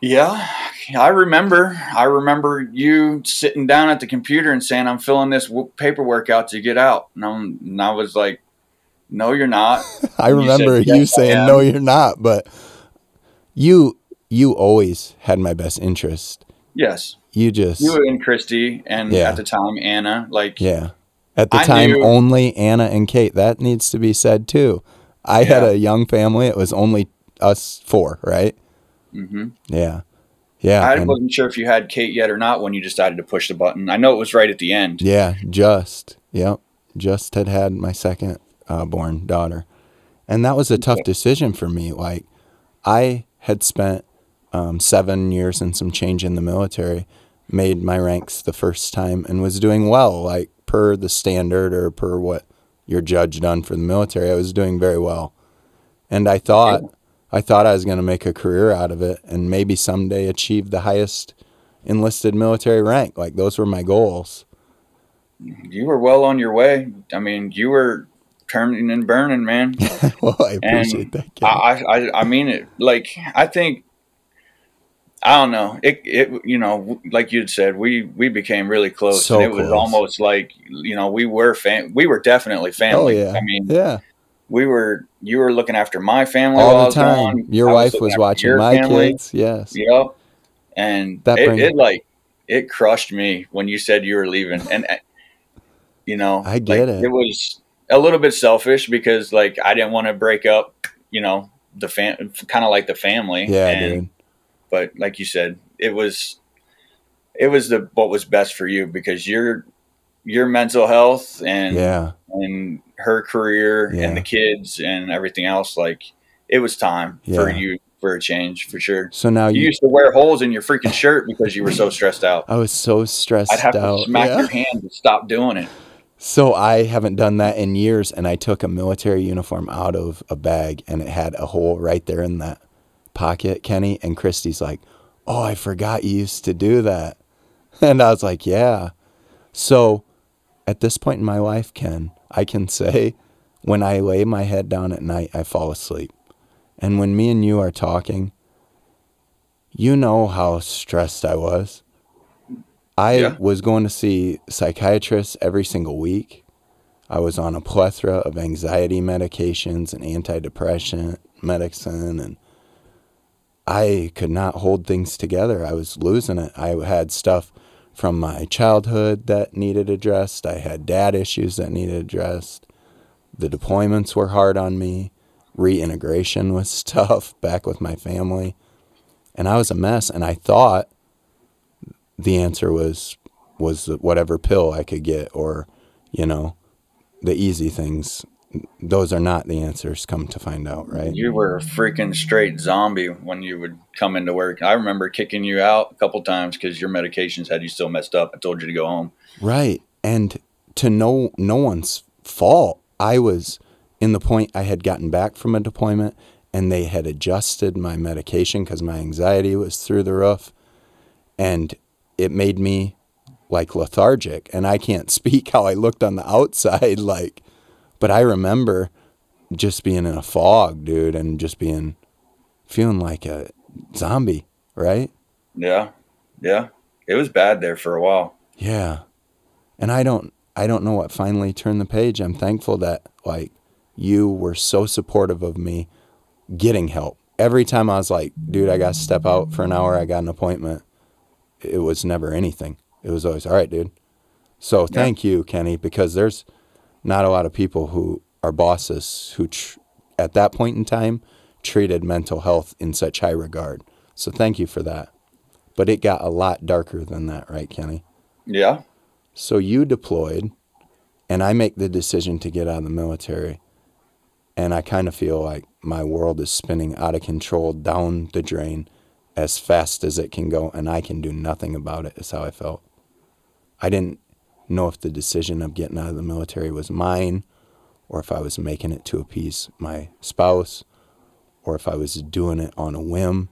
Yeah, I remember. I remember you sitting down at the computer and saying, "I'm filling this w- paperwork out to get out," and, and, i was like, "No, you're not." [LAUGHS] I remember you, said, yes, you saying, "No, you're not," but you you always had my best interest. Yes. You just you and Christy, and yeah. at the time Anna, like yeah, at the I time knew, only Anna and Kate. That needs to be said too. I yeah. had a young family. It was only us four, right? Mm-hmm. Yeah. Yeah. I wasn't sure if you had Kate yet or not when you decided to push the button. I know it was right at the end. Yeah, just. Yep. Just had had my second uh, born daughter. And that was a tough decision for me. Like, I had spent um, seven years and some change in the military, made my ranks the first time, and was doing well, like per the standard or per what you're judged on for the military. I was doing very well. And I thought I thought I was going to make a career out of it and maybe someday achieve the highest enlisted military rank. Like those were my goals. You were well on your way. I mean, you were turning and burning, man. [LAUGHS] well, I appreciate and that. I, I, I mean it. Like I think, I don't know. It, it, you know, like you'd said, we we became really close. So and it close. was almost like you know we were fam. We were definitely family. Oh yeah. I mean, yeah we were you were looking after my family all the time. Your wife was, was watching my family. kids. Yes. Yep. And that it, it, like it crushed me when you said you were leaving, and uh, you know, I get like, it. It was a little bit selfish because like I didn't want to break up. You know, the fam, kind of like the family. Yeah, and, dude. But like you said, it was it was the what was best for you because your your mental health and yeah and her career yeah. and the kids and everything else, like it was time yeah. for you for a change for sure. So now you, you, used to wear holes in your freaking shirt because you were so stressed out. I was so stressed I'd have out. to smack yeah. your hand to stop doing it. So I haven't done that in years, and I took a military uniform out of a bag, and it had a hole right there in that pocket, Kenny. And Christy's like, "Oh, I forgot you used to do that," [LAUGHS] and I was like, "Yeah." So at this point in my life, Ken, I can say when I lay my head down at night, I fall asleep. And when me and you are talking, you know how stressed I was. I yeah. was going to see psychiatrists every single week. I was on a plethora of anxiety medications and antidepressant medicine and I could not hold things together. I was losing it. I had stuff from my childhood that needed addressed. I had dad issues that needed addressed. The deployments were hard on me. Reintegration [LAUGHS] was tough back with my family. And I was a mess. And I thought the answer was was whatever pill I could get or you know the easy things those are not the answers come to find out right? You were a freaking straight zombie when you would come into work. I remember kicking you out a couple times because your medications had you so messed up i told you to go home. Right. And to no no one's fault. I was in the point i had gotten back from a deployment and they had adjusted my medication because my anxiety was through the roof. And it made me like lethargic. And i can't [LAUGHS] speak how i looked on the outside like but I remember just being in a fog, dude, and just being feeling like a zombie, right? Yeah. Yeah. It was bad there for a while. Yeah. And I don't I don't know what finally turned the page. I'm thankful that like you were so supportive of me getting help. Every time I was like, dude, I got to step out for an hour, I got an appointment. It was never anything. It was always, all right, dude. So thank yeah. you, Kenny, because there's not a lot of people who are bosses who, tr- at that point in time, treated mental health in such high regard. So thank you for that. But it got a lot darker than that, right, Kenny? Yeah. So you deployed, and I make the decision to get out of the military. And I kind of feel like my world is spinning out of control down the drain as fast as it can go, and I can do nothing about it, is how I felt. I didn't know if the decision of getting out of the military was mine or if I was making it to appease my spouse or if I was doing it on a whim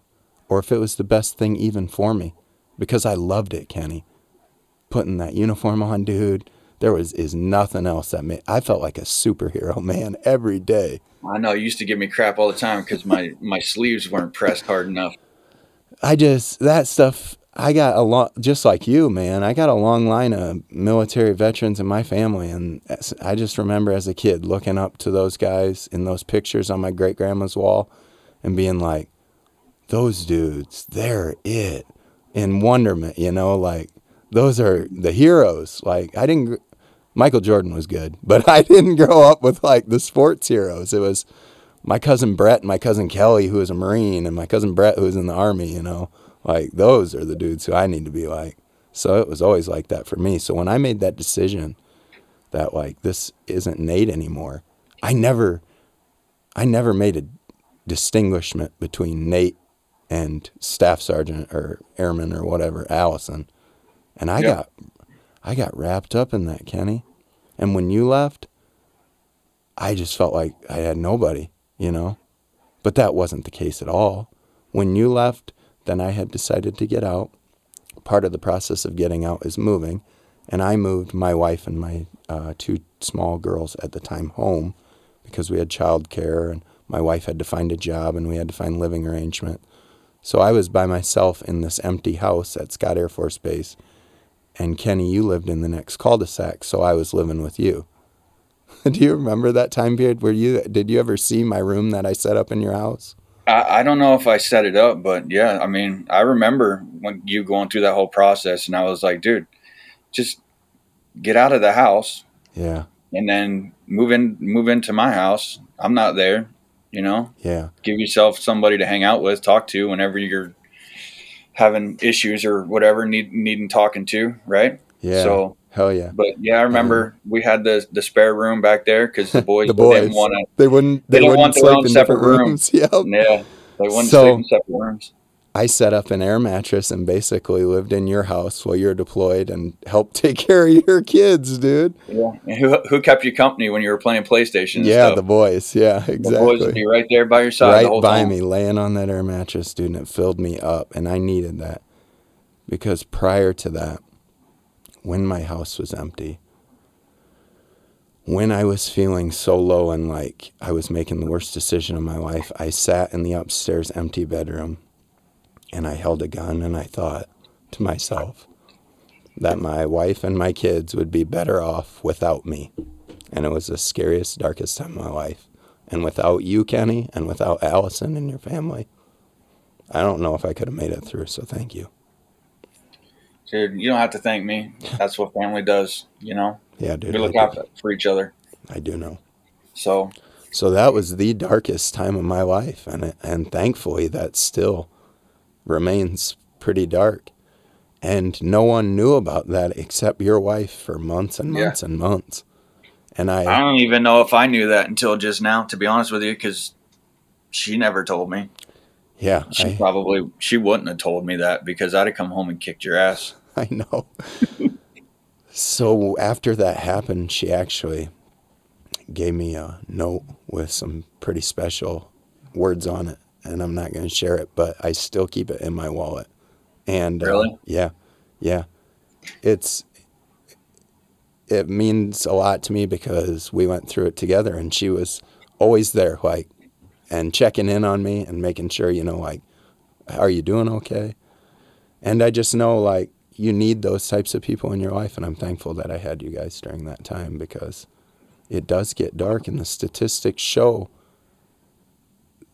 or if it was the best thing even for me because I loved it, Kenny. Putting that uniform on, dude, there was is nothing else that made I felt like a superhero, [LAUGHS] man, every day. I know you used to give me crap all the time because my my [LAUGHS] sleeves weren't pressed hard enough. I just that stuff I got a lot, just like you, man. I got a long line of military veterans in my family, and I just remember as a kid looking up to those guys in those pictures on my great grandma's wall, and being like, "Those dudes, they're it," in wonderment, you know, like those are the heroes. Like I didn't, Michael Jordan was good, [LAUGHS] but I didn't grow up with like the sports heroes. It was my cousin Brett and my cousin Kelly, who was a Marine, and my cousin Brett, who was in the Army, you know like those are the dudes who I need to be like. So it was always like that for me. So when I made that decision that like this isn't Nate anymore, I never I never made a distinguishment between Nate and staff sergeant or airman or whatever, Allison. And I got I got wrapped up in that, Kenny. And when you left, I just felt like I had nobody, you know? But that wasn't the case at all. When you left, then I had decided to get out. Part of the process of getting out is moving, and I moved my wife and my uh, two small girls at the time home because we had childcare and my wife had to find a job and we had to find living arrangement. So I was by myself in this empty house at Scott Air Force Base. And Kenny, you lived in the next cul-de-sac, so I was living with you. [LAUGHS] Do you remember that time period where you did you ever see my room that I set up in your house? I, I don't know if I set it up, but yeah, I mean, I remember when you going through that whole process, and I was like, dude, just get out of the house. Yeah. And then move in, move into my house. I'm not there, you know. Yeah. Give yourself somebody to hang out with, talk to whenever you're having issues or whatever, need needing talking to, right? Yeah. So Hell yeah! But yeah, I remember um, we had the the spare room back there because [LAUGHS] the boys, the boys didn't want to. They wouldn't. They, they wouldn't sleep in separate rooms. rooms. [LAUGHS] Yep. Yeah. They wouldn't so, sleep in separate rooms. I set up an air mattress and basically lived in your house while you're deployed and helped [LAUGHS] take care of your kids, dude. Yeah. And who, who kept you company when you were playing PlayStation? yeah, stuff? the boys. Yeah, exactly. The boys would be right there by your side. Right by time. me, laying on that air mattress, dude. And it filled me up, and I needed that because prior to that, when my house was empty, when I was feeling so low and like I was making the worst decision of my life, I sat in the upstairs empty bedroom and I held a gun and I thought to myself that my wife and my kids would be better off without me. And it was the scariest, darkest time of my life. And without you, Kenny, and without Allison and your family, I don't know if I could have made it through. So thank you. Dude, you don't have to thank me. That's what family does, you know? Yeah, dude. We look out for each other. I do know. So So that was the darkest time of my life and and thankfully that still remains pretty dark. And no one knew about that except your wife for months and months yeah. and months. And I I don't even know if I knew that until just now, to be honest with you, because she never told me. Yeah. She I, probably she wouldn't have told me that because I'd have come home and kicked your ass. [LAUGHS] I know. so after that happened, she actually gave me a note with some pretty special words on it, and I'm not going to share it, but I still keep it in my wallet. And uh, really, uh, yeah, yeah, it's it means a lot to me because we went through it together, and she was always there, like, and checking in on me and making sure, you know, like, are you doing okay? And I just know, like, you need those types of people in your life, and I'm thankful that I had you guys during that time because it does get dark, and the statistics show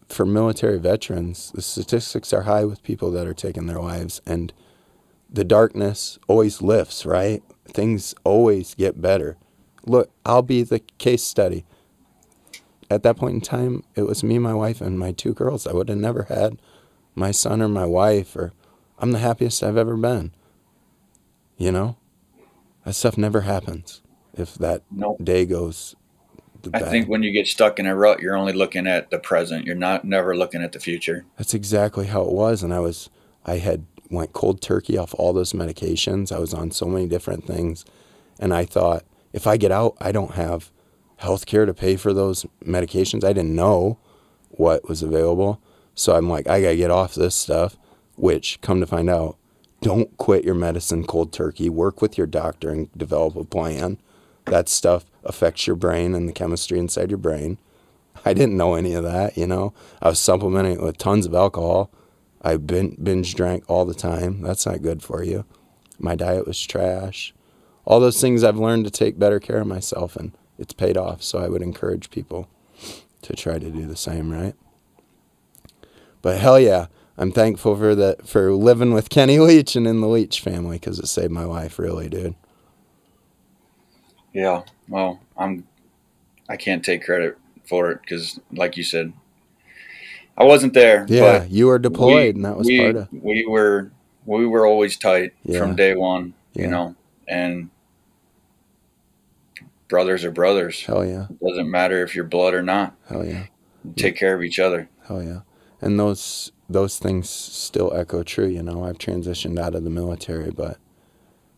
for military veterans, the statistics are high with people that are taking their lives, and the darkness always lifts, right? Things always get better. Look, I'll be the case study. At that point in time, it was me, my wife, and my two girls. I would have never had my son or my wife, or I'm the happiest I've ever been. You know? That stuff never happens if that nope. day goes I think when you get stuck in a rut, you're only looking at the present. You're not never looking at the future. That's exactly how it was. And I was, I had went cold turkey off all those medications. I was on so many different things. And I thought, if I get out, I don't have health care to pay for those medications. I didn't know what was available. So I'm like, I got to get off this stuff, which come to find out, don't quit your medicine cold turkey. Work with your doctor and develop a plan. That stuff affects your brain and the chemistry inside your brain. I didn't know any of that, you know. I was supplementing with tons of alcohol. I binge drank all the time. That's not good for you. My diet was trash. All those things I've learned to take better care of myself, and it's paid off. So I would encourage people to try to do the same, right? But hell yeah, I'm thankful for that for living with Kenny Leitch and in the Leitch family because it saved my life, really, dude. Yeah, well, I'm I can't take credit for it because, like you said, I wasn't there. Yeah, you were deployed, we, and that was we, part of. We were we were always tight yeah. from day one, yeah. you know, and brothers are brothers. Hell yeah! It doesn't matter if you're blood or not. Hell yeah! Take care of each other. Hell yeah! And those those things still echo true. You know, I've transitioned out of the military, but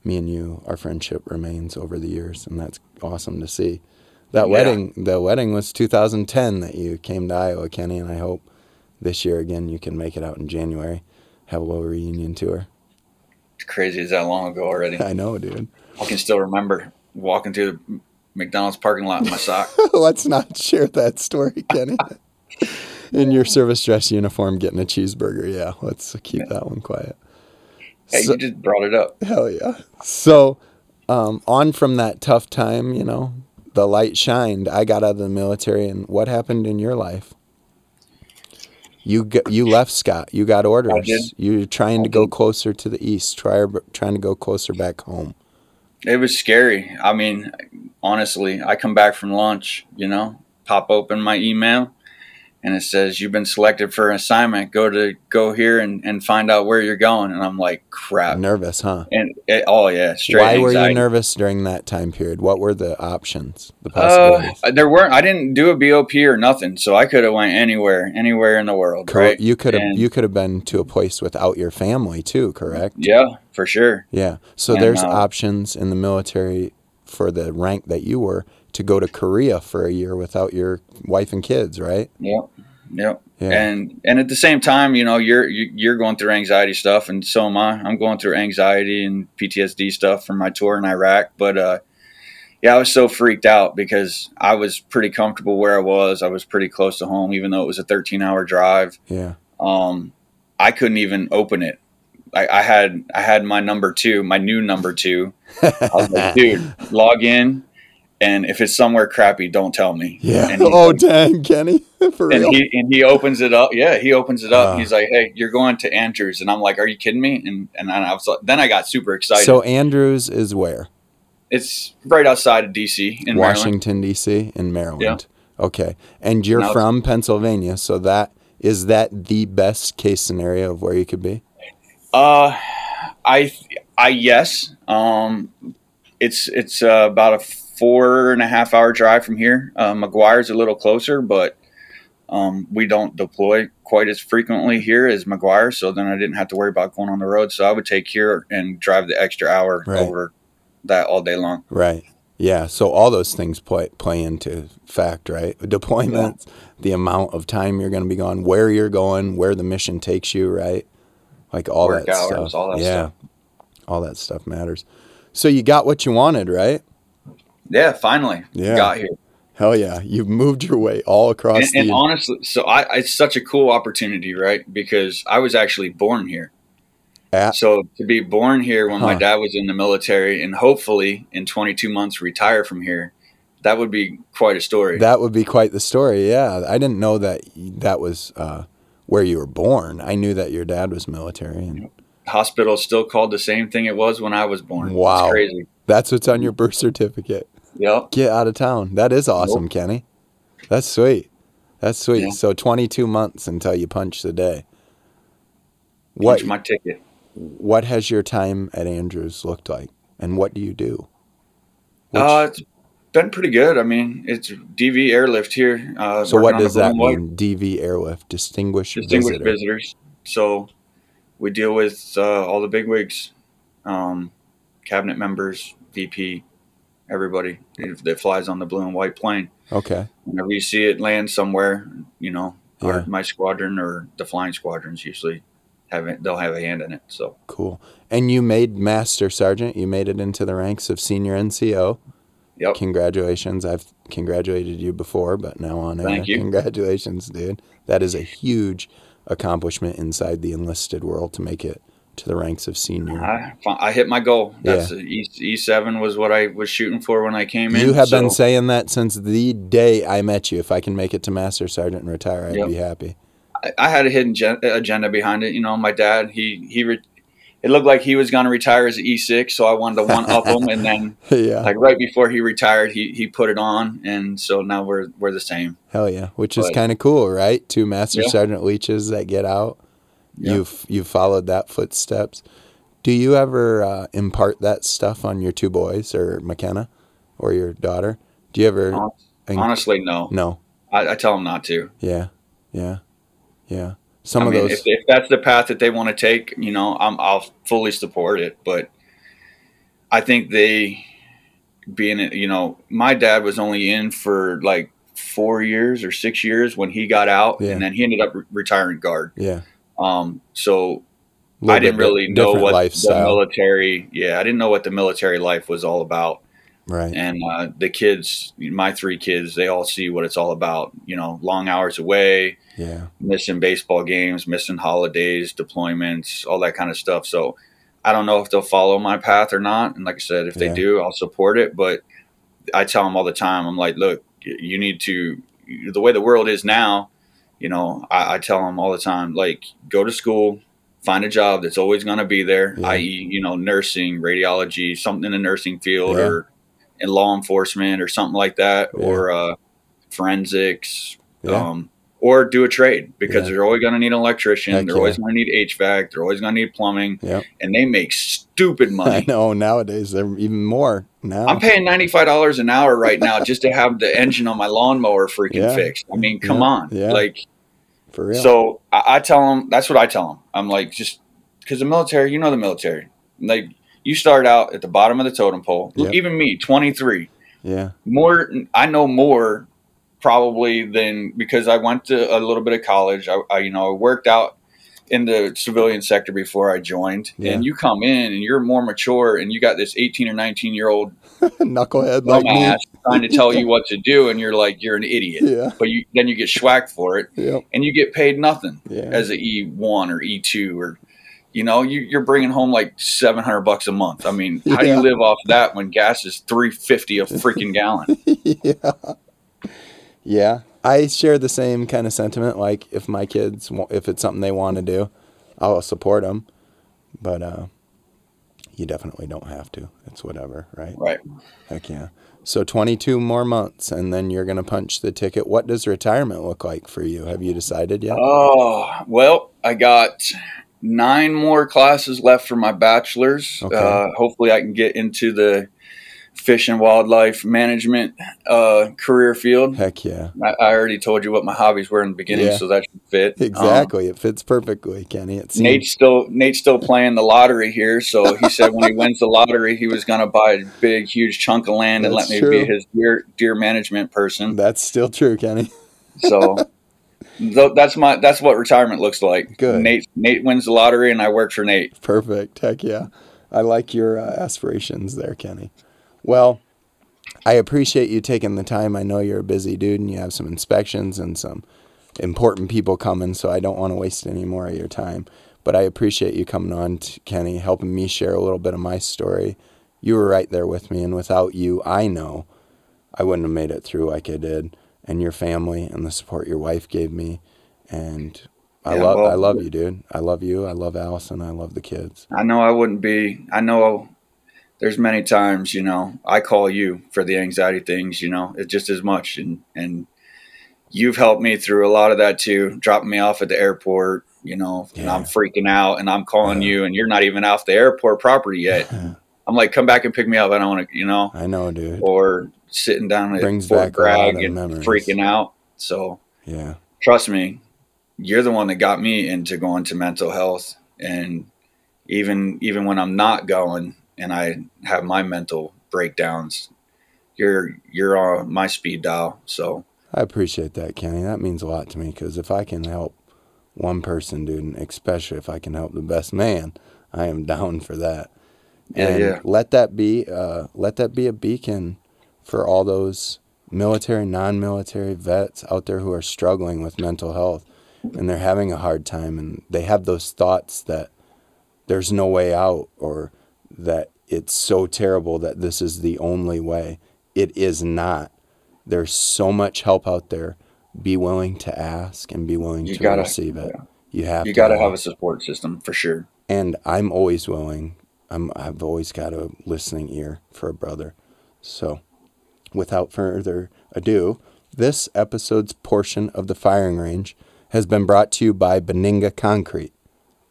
me and you, our friendship remains over the years, and that's awesome to see. That yeah. wedding, the wedding was 2010 that you came to Iowa, Kenny, and I hope this year again you can make it out in January, have a little reunion tour. It's crazy. It's that long ago already. [LAUGHS] I know, dude. I can still remember walking through the McDonald's parking lot in my sock. [LAUGHS] Let's not share that story, Kenny. [LAUGHS] in your service dress uniform, getting a cheeseburger. Yeah, let's keep yeah. that one quiet. Hey, so, you just brought it up. Hell yeah. So, um, on from that tough time, you know, the light shined. I got out of the military, and what happened in your life? You got, you left Scott. You got orders. You're trying to go closer to the east. Try trying to go closer back home. It was scary. I mean, honestly, I come back from lunch. You know, pop open my email and it says you've been selected for an assignment. Go to go here and, and find out where you're going. And I'm like, crap. Nervous, huh? And it, oh yeah, straight. Why anxiety. were you nervous during that time period? What were the options? The possibilities? Uh, there weren't. I didn't do a BOP or nothing, so I could have went anywhere, anywhere in the world. Correct. Right? You could have. You could have been to a place without your family too. Correct. Yeah, for sure. Yeah. So and, there's uh, options in the military for the rank that you were to go to Korea for a year without your wife and kids, right? Yep. Yep. Yeah. And and at the same time, you know, you're you're going through anxiety stuff, and so am I. I'm going through anxiety and PTSD stuff from my tour in Iraq. But uh, yeah, I was so freaked out because I was pretty comfortable where I was. I was pretty close to home, even though it was a 13 hour drive. Yeah. Um, I couldn't even open it. I, I had I had my number two, my new number two. [LAUGHS] I was like, dude, log in and if it's somewhere crappy, don't tell me. Yeah. oh, dang, Kenny. [LAUGHS] For and real. he and he opens it up. Yeah, he opens it up. Uh, He's like, "Hey, you're going to Andrews," and I'm like, "Are you kidding me?" And and I was like, then I got super excited. So Andrews is where? It's right outside of DC in Washington D.C. in Maryland. Yeah. Okay, and you're now from Pennsylvania, so that is that the best case scenario of where you could be? Uh, I, I yes. Um, it's it's uh, about a four and a half hour drive from here. Uh, McGuire's a little closer, but um, we don't deploy quite as frequently here as McGuire. So then I didn't have to worry about going on the road. So I would take here and drive the extra hour Right. over that all day long. Right. Yeah. So all those things play play into fact, right? Deployments, the amount of time you're going to be gone, where you're going, where the mission takes you, right? Like all Work that hours, stuff. all that yeah. stuff. All that stuff matters. So you got what you wanted, right? Yeah, finally Yeah. got here. Hell yeah. You've moved your way all across And, the and honestly, so I it's such a cool opportunity, right? Because I was actually born here. At- So to be born here when my dad was in the military, and hopefully in 22 months retire from here, that would be quite a story. That would be quite the story. Yeah. I didn't know that that was uh, where you were born. I knew that your dad was military and Hospital still called the same thing it was when I was born. Wow. it's crazy. that's what's on your birth certificate. Yep. Get out of town. That is awesome, Kenny. That's sweet. That's sweet. Yeah. So 22 months until you punch the day. What Punch my ticket. what has your time at Andrews looked like, and what do you do? Which- uh, it's been pretty good. I mean, it's DV airlift here. Uh, so what does that mean? DV airlift, distinguished, distinguished visitor. visitors. So we deal with uh, all the big wigs, um, cabinet members, VP, everybody that flies on the blue and white plane. Okay. Whenever you see it land somewhere, you know, our, my squadron or the flying squadrons usually have it, they'll have a hand in it. So Cool. And you made master sergeant. You made it into the ranks of senior NCO. yep, Congratulations. I've congratulated you before, but now on air. Thank you. Congratulations, dude. That is a huge accomplishment inside the enlisted world to make it to the ranks of senior. I, I hit my goal. That's E E seven was what I was shooting for when I came in. You have been saying that since the day I met you. If I can make it to master sergeant and retire, I'd Yep. be happy. I, I had a hidden gen- agenda behind it. You know, my dad, he he, re- it looked like he was going to retire as an E six, so I wanted to one up him, and then [LAUGHS] yeah. like right before he retired, he he put it on, and so now we're we're the same. Hell yeah. Which is kind of cool, right? Two master Yeah. sergeant Leitches that get out. Yeah. You've you've followed that footsteps. Do you ever uh, impart that stuff on your two boys or McKenna or your daughter? Do you ever? Hon- inc- Honestly, no, no. I, I tell them not to. Yeah. Yeah. Yeah. Some I of mean, those. if, if that's the path that they want to take, you know, I'm, I'll fully support it. But I think they, being, you know, my dad was only in for like four years or six years when he got out, Yeah. and then he ended up re- retiring guard. yeah. Um, so I didn't really know what the military. Yeah, I didn't know what the military life was all about. right. And uh, the kids, my three kids, they all see what it's all about. You know, long hours away, Yeah. missing baseball games, missing holidays, deployments, all that kind of stuff. So I don't know if they'll follow my path or not. And like I said, if they Yeah. do, I'll support it. But I tell them all the time, I'm like, look, you need to, the way the world is now, you know, I, I tell them all the time, like, go to school, find a job that's always going to be there, Yeah. i.e., you know, nursing, radiology, something in the nursing field Yeah. or in law enforcement or something like that, Yeah. or uh, forensics. Um, or do a trade because they're always going to need an electrician. Heck they're always going to need HVAC. They're always going to need plumbing, and they make stupid [LAUGHS] money. I know nowadays they're even more now. I'm paying ninety five dollars an hour right now just to have the engine on my lawnmower freaking Yeah. fixed. I mean, come Yeah. on, Yeah. like for real. so. I, I tell them that's what I tell them. I'm like just because the military, you know, the military, like you start out at the bottom of the totem pole. Yep. Even me, twenty three, yeah. more. I know more probably than because I went to a little bit of college. I, I you know, I worked out in the civilian sector before I joined. Yeah. And you come in and you're more mature and you got this 18 or 19 year old [LAUGHS] Knucklehead like me. trying to tell you [LAUGHS] what to do and you're like you're an idiot. Yeah. But you then you get schwacked for it Yep. and you get paid nothing Yeah. as a E1 or E2 or you know, you, you're bringing home like 700 bucks a month. I mean, how do you live off that when gas is 350 a freaking gallon? [LAUGHS] yeah. Yeah. I share the same kind of sentiment. Like if my kids, if it's something they want to do, I'll support them. But uh, you definitely don't have to. It's whatever, right? Right. Heck yeah. So 22 more months, and then you're gonna punch the ticket. What does retirement look like for you? Have you decided yet? Oh, well, I got nine more classes left for my bachelor's. Okay. Uh, hopefully, I can get into the fish and wildlife management uh, career field. Heck yeah! I, I, already told you what my hobbies were in the beginning, yeah. so that should fit. Exactly, um, it fits perfectly, Kenny. It Nate's still Nate's still playing the lottery here, so he said when he [LAUGHS] wins the lottery, he was going to buy a big, huge chunk of land That's and let me true. be his deer deer management person. That's still true, Kenny. so. [LAUGHS] that's my that's what retirement looks like. Good. Nate Nate wins the lottery, and I work for Nate. Perfect. Heck yeah, I like your uh, aspirations there, Kenny. Well, I appreciate you taking the time. I know you're a busy dude and you have some inspections and some important people coming, so I don't want to waste any more of your time. But I appreciate you coming on, to Kenny, helping me share a little bit of my story. You were right there with me, and without you, I know I wouldn't have made it through like I did. And your family and the support your wife gave me, and I yeah, love well, I love you, dude. I love you. I love Allison. I love the kids. I know I wouldn't be. I know there's many times, you know, I call you for the anxiety things, you know, it's just as much. And, and you've helped me through a lot of that too, dropping me off at the airport, you know, yeah. and I'm freaking out and I'm calling yeah. you and you're not even off the airport property yet. [LAUGHS] I'm like, come back and pick me up. I don't want to, you know, I know, dude. Or sitting down at Brings Fort Bragg and memories. freaking out. So yeah, trust me, you're the one that got me into going to mental health. And even, even when I'm not going, and I have my mental breakdowns, you're you're on my speed dial. So I appreciate that, Kenny. That means a lot to me because if I can help one person, dude, especially if I can help the best man, I am [LAUGHS] down for that. Yeah, and yeah. let that be uh, let that be a beacon for all those military, non-military vets out there who are struggling with mental health and they're having a hard time and they have those thoughts that there's no way out or that it's so terrible that this is the only way. It is not. There's so much help out there. Be willing to ask and be willing you to gotta, receive it. Yeah. You have you got to have a support system for sure. And I'm always willing. I'm I've always got a listening ear for a brother. So, without further ado, this episode's portion of the firing range has been brought to you by Beninga Concrete.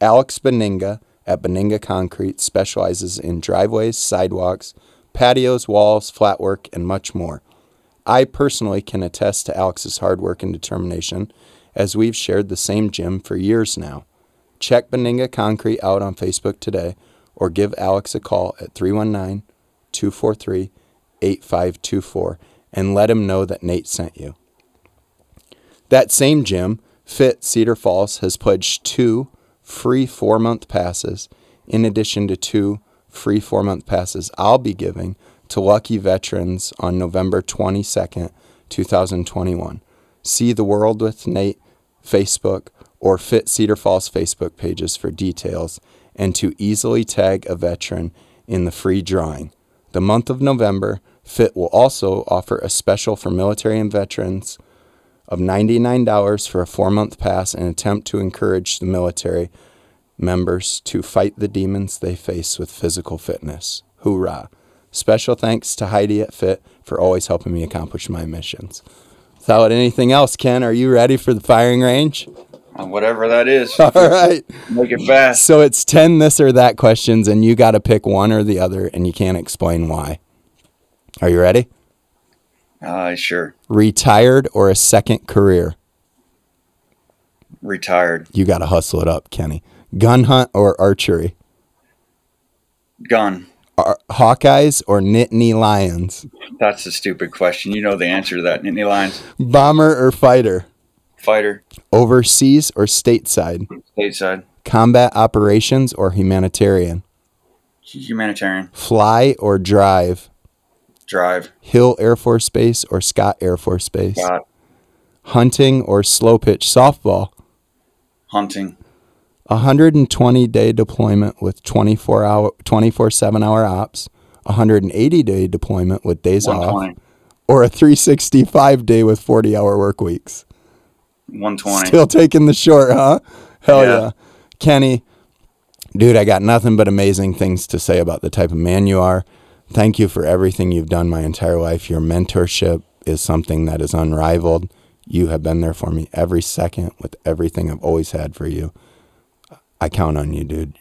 Alex Benninga at Beninga Concrete specializes in driveways, sidewalks, patios, walls, flatwork, and much more. I personally can attest to Alex's hard work and determination as we've shared the same gym for years now. Check Beninga Concrete out on Facebook today or give Alex a call at 319 243 8524 and let him know that Nate sent you. That same gym, Fit Cedar Falls, has pledged two free four month passes, in addition to two free four month passes I'll be giving to lucky veterans on November 22nd, 2021. See the World with Nate Facebook or Fit Cedar Falls Facebook pages for details and to easily tag a veteran in the free drawing. The month of November, Fit will also offer a special for military and veterans of $99 for a four month pass and attempt to encourage the military members to fight the demons they face with physical fitness. Hoorah! Special thanks to Heidi at Fit for always helping me accomplish my missions. Without anything else, Ken, are you ready for the firing range? Uh, whatever that is. [LAUGHS] All right. Make it fast. So it's 10 this or that questions, and you got to pick one or the other, and you can't explain why. Are you ready? Uh, sure. Retired or a second career? Retired. You got to hustle it up, Kenny. Gun hunt or archery? Gun. Ar- Hawkeyes or Nittany Lions? That's a stupid question. You know the answer to that. Nittany Lions. Bomber or fighter? Fighter. Overseas or stateside? Stateside. Combat operations or humanitarian? Humanitarian. Fly or drive? Drive. Hill Air Force Base or Scott Air Force Base? Scott. Hunting or slow pitch softball? Hunting. 120 day deployment with 24 hour 24 7 hour ops, 180 day deployment with days off, or a 365 day with 40 hour work weeks. 120. Still taking the short, huh? Hell yeah. yeah. Kenny, dude, I got nothing but amazing things to say about the type of man you are. Thank you for everything you've done my entire life. Your mentorship is something that is unrivaled. You have been there for me every second with everything I've always had for you. I count on you, dude.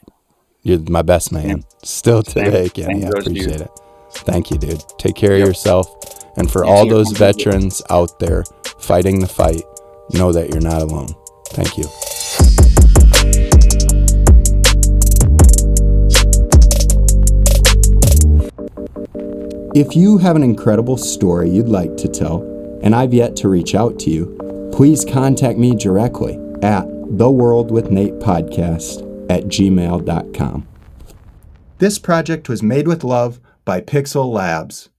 You're my best man. Still today, Kenny. I appreciate it. Thank you, dude. Take care yep. of yourself. And for all those veterans out there fighting the fight, know that you're not alone. Thank you. If you have an incredible story you'd like to tell, and I've yet to reach out to you, please contact me directly at the World with Nate podcast at gmail.com. This project was made with love by Pixel Labs.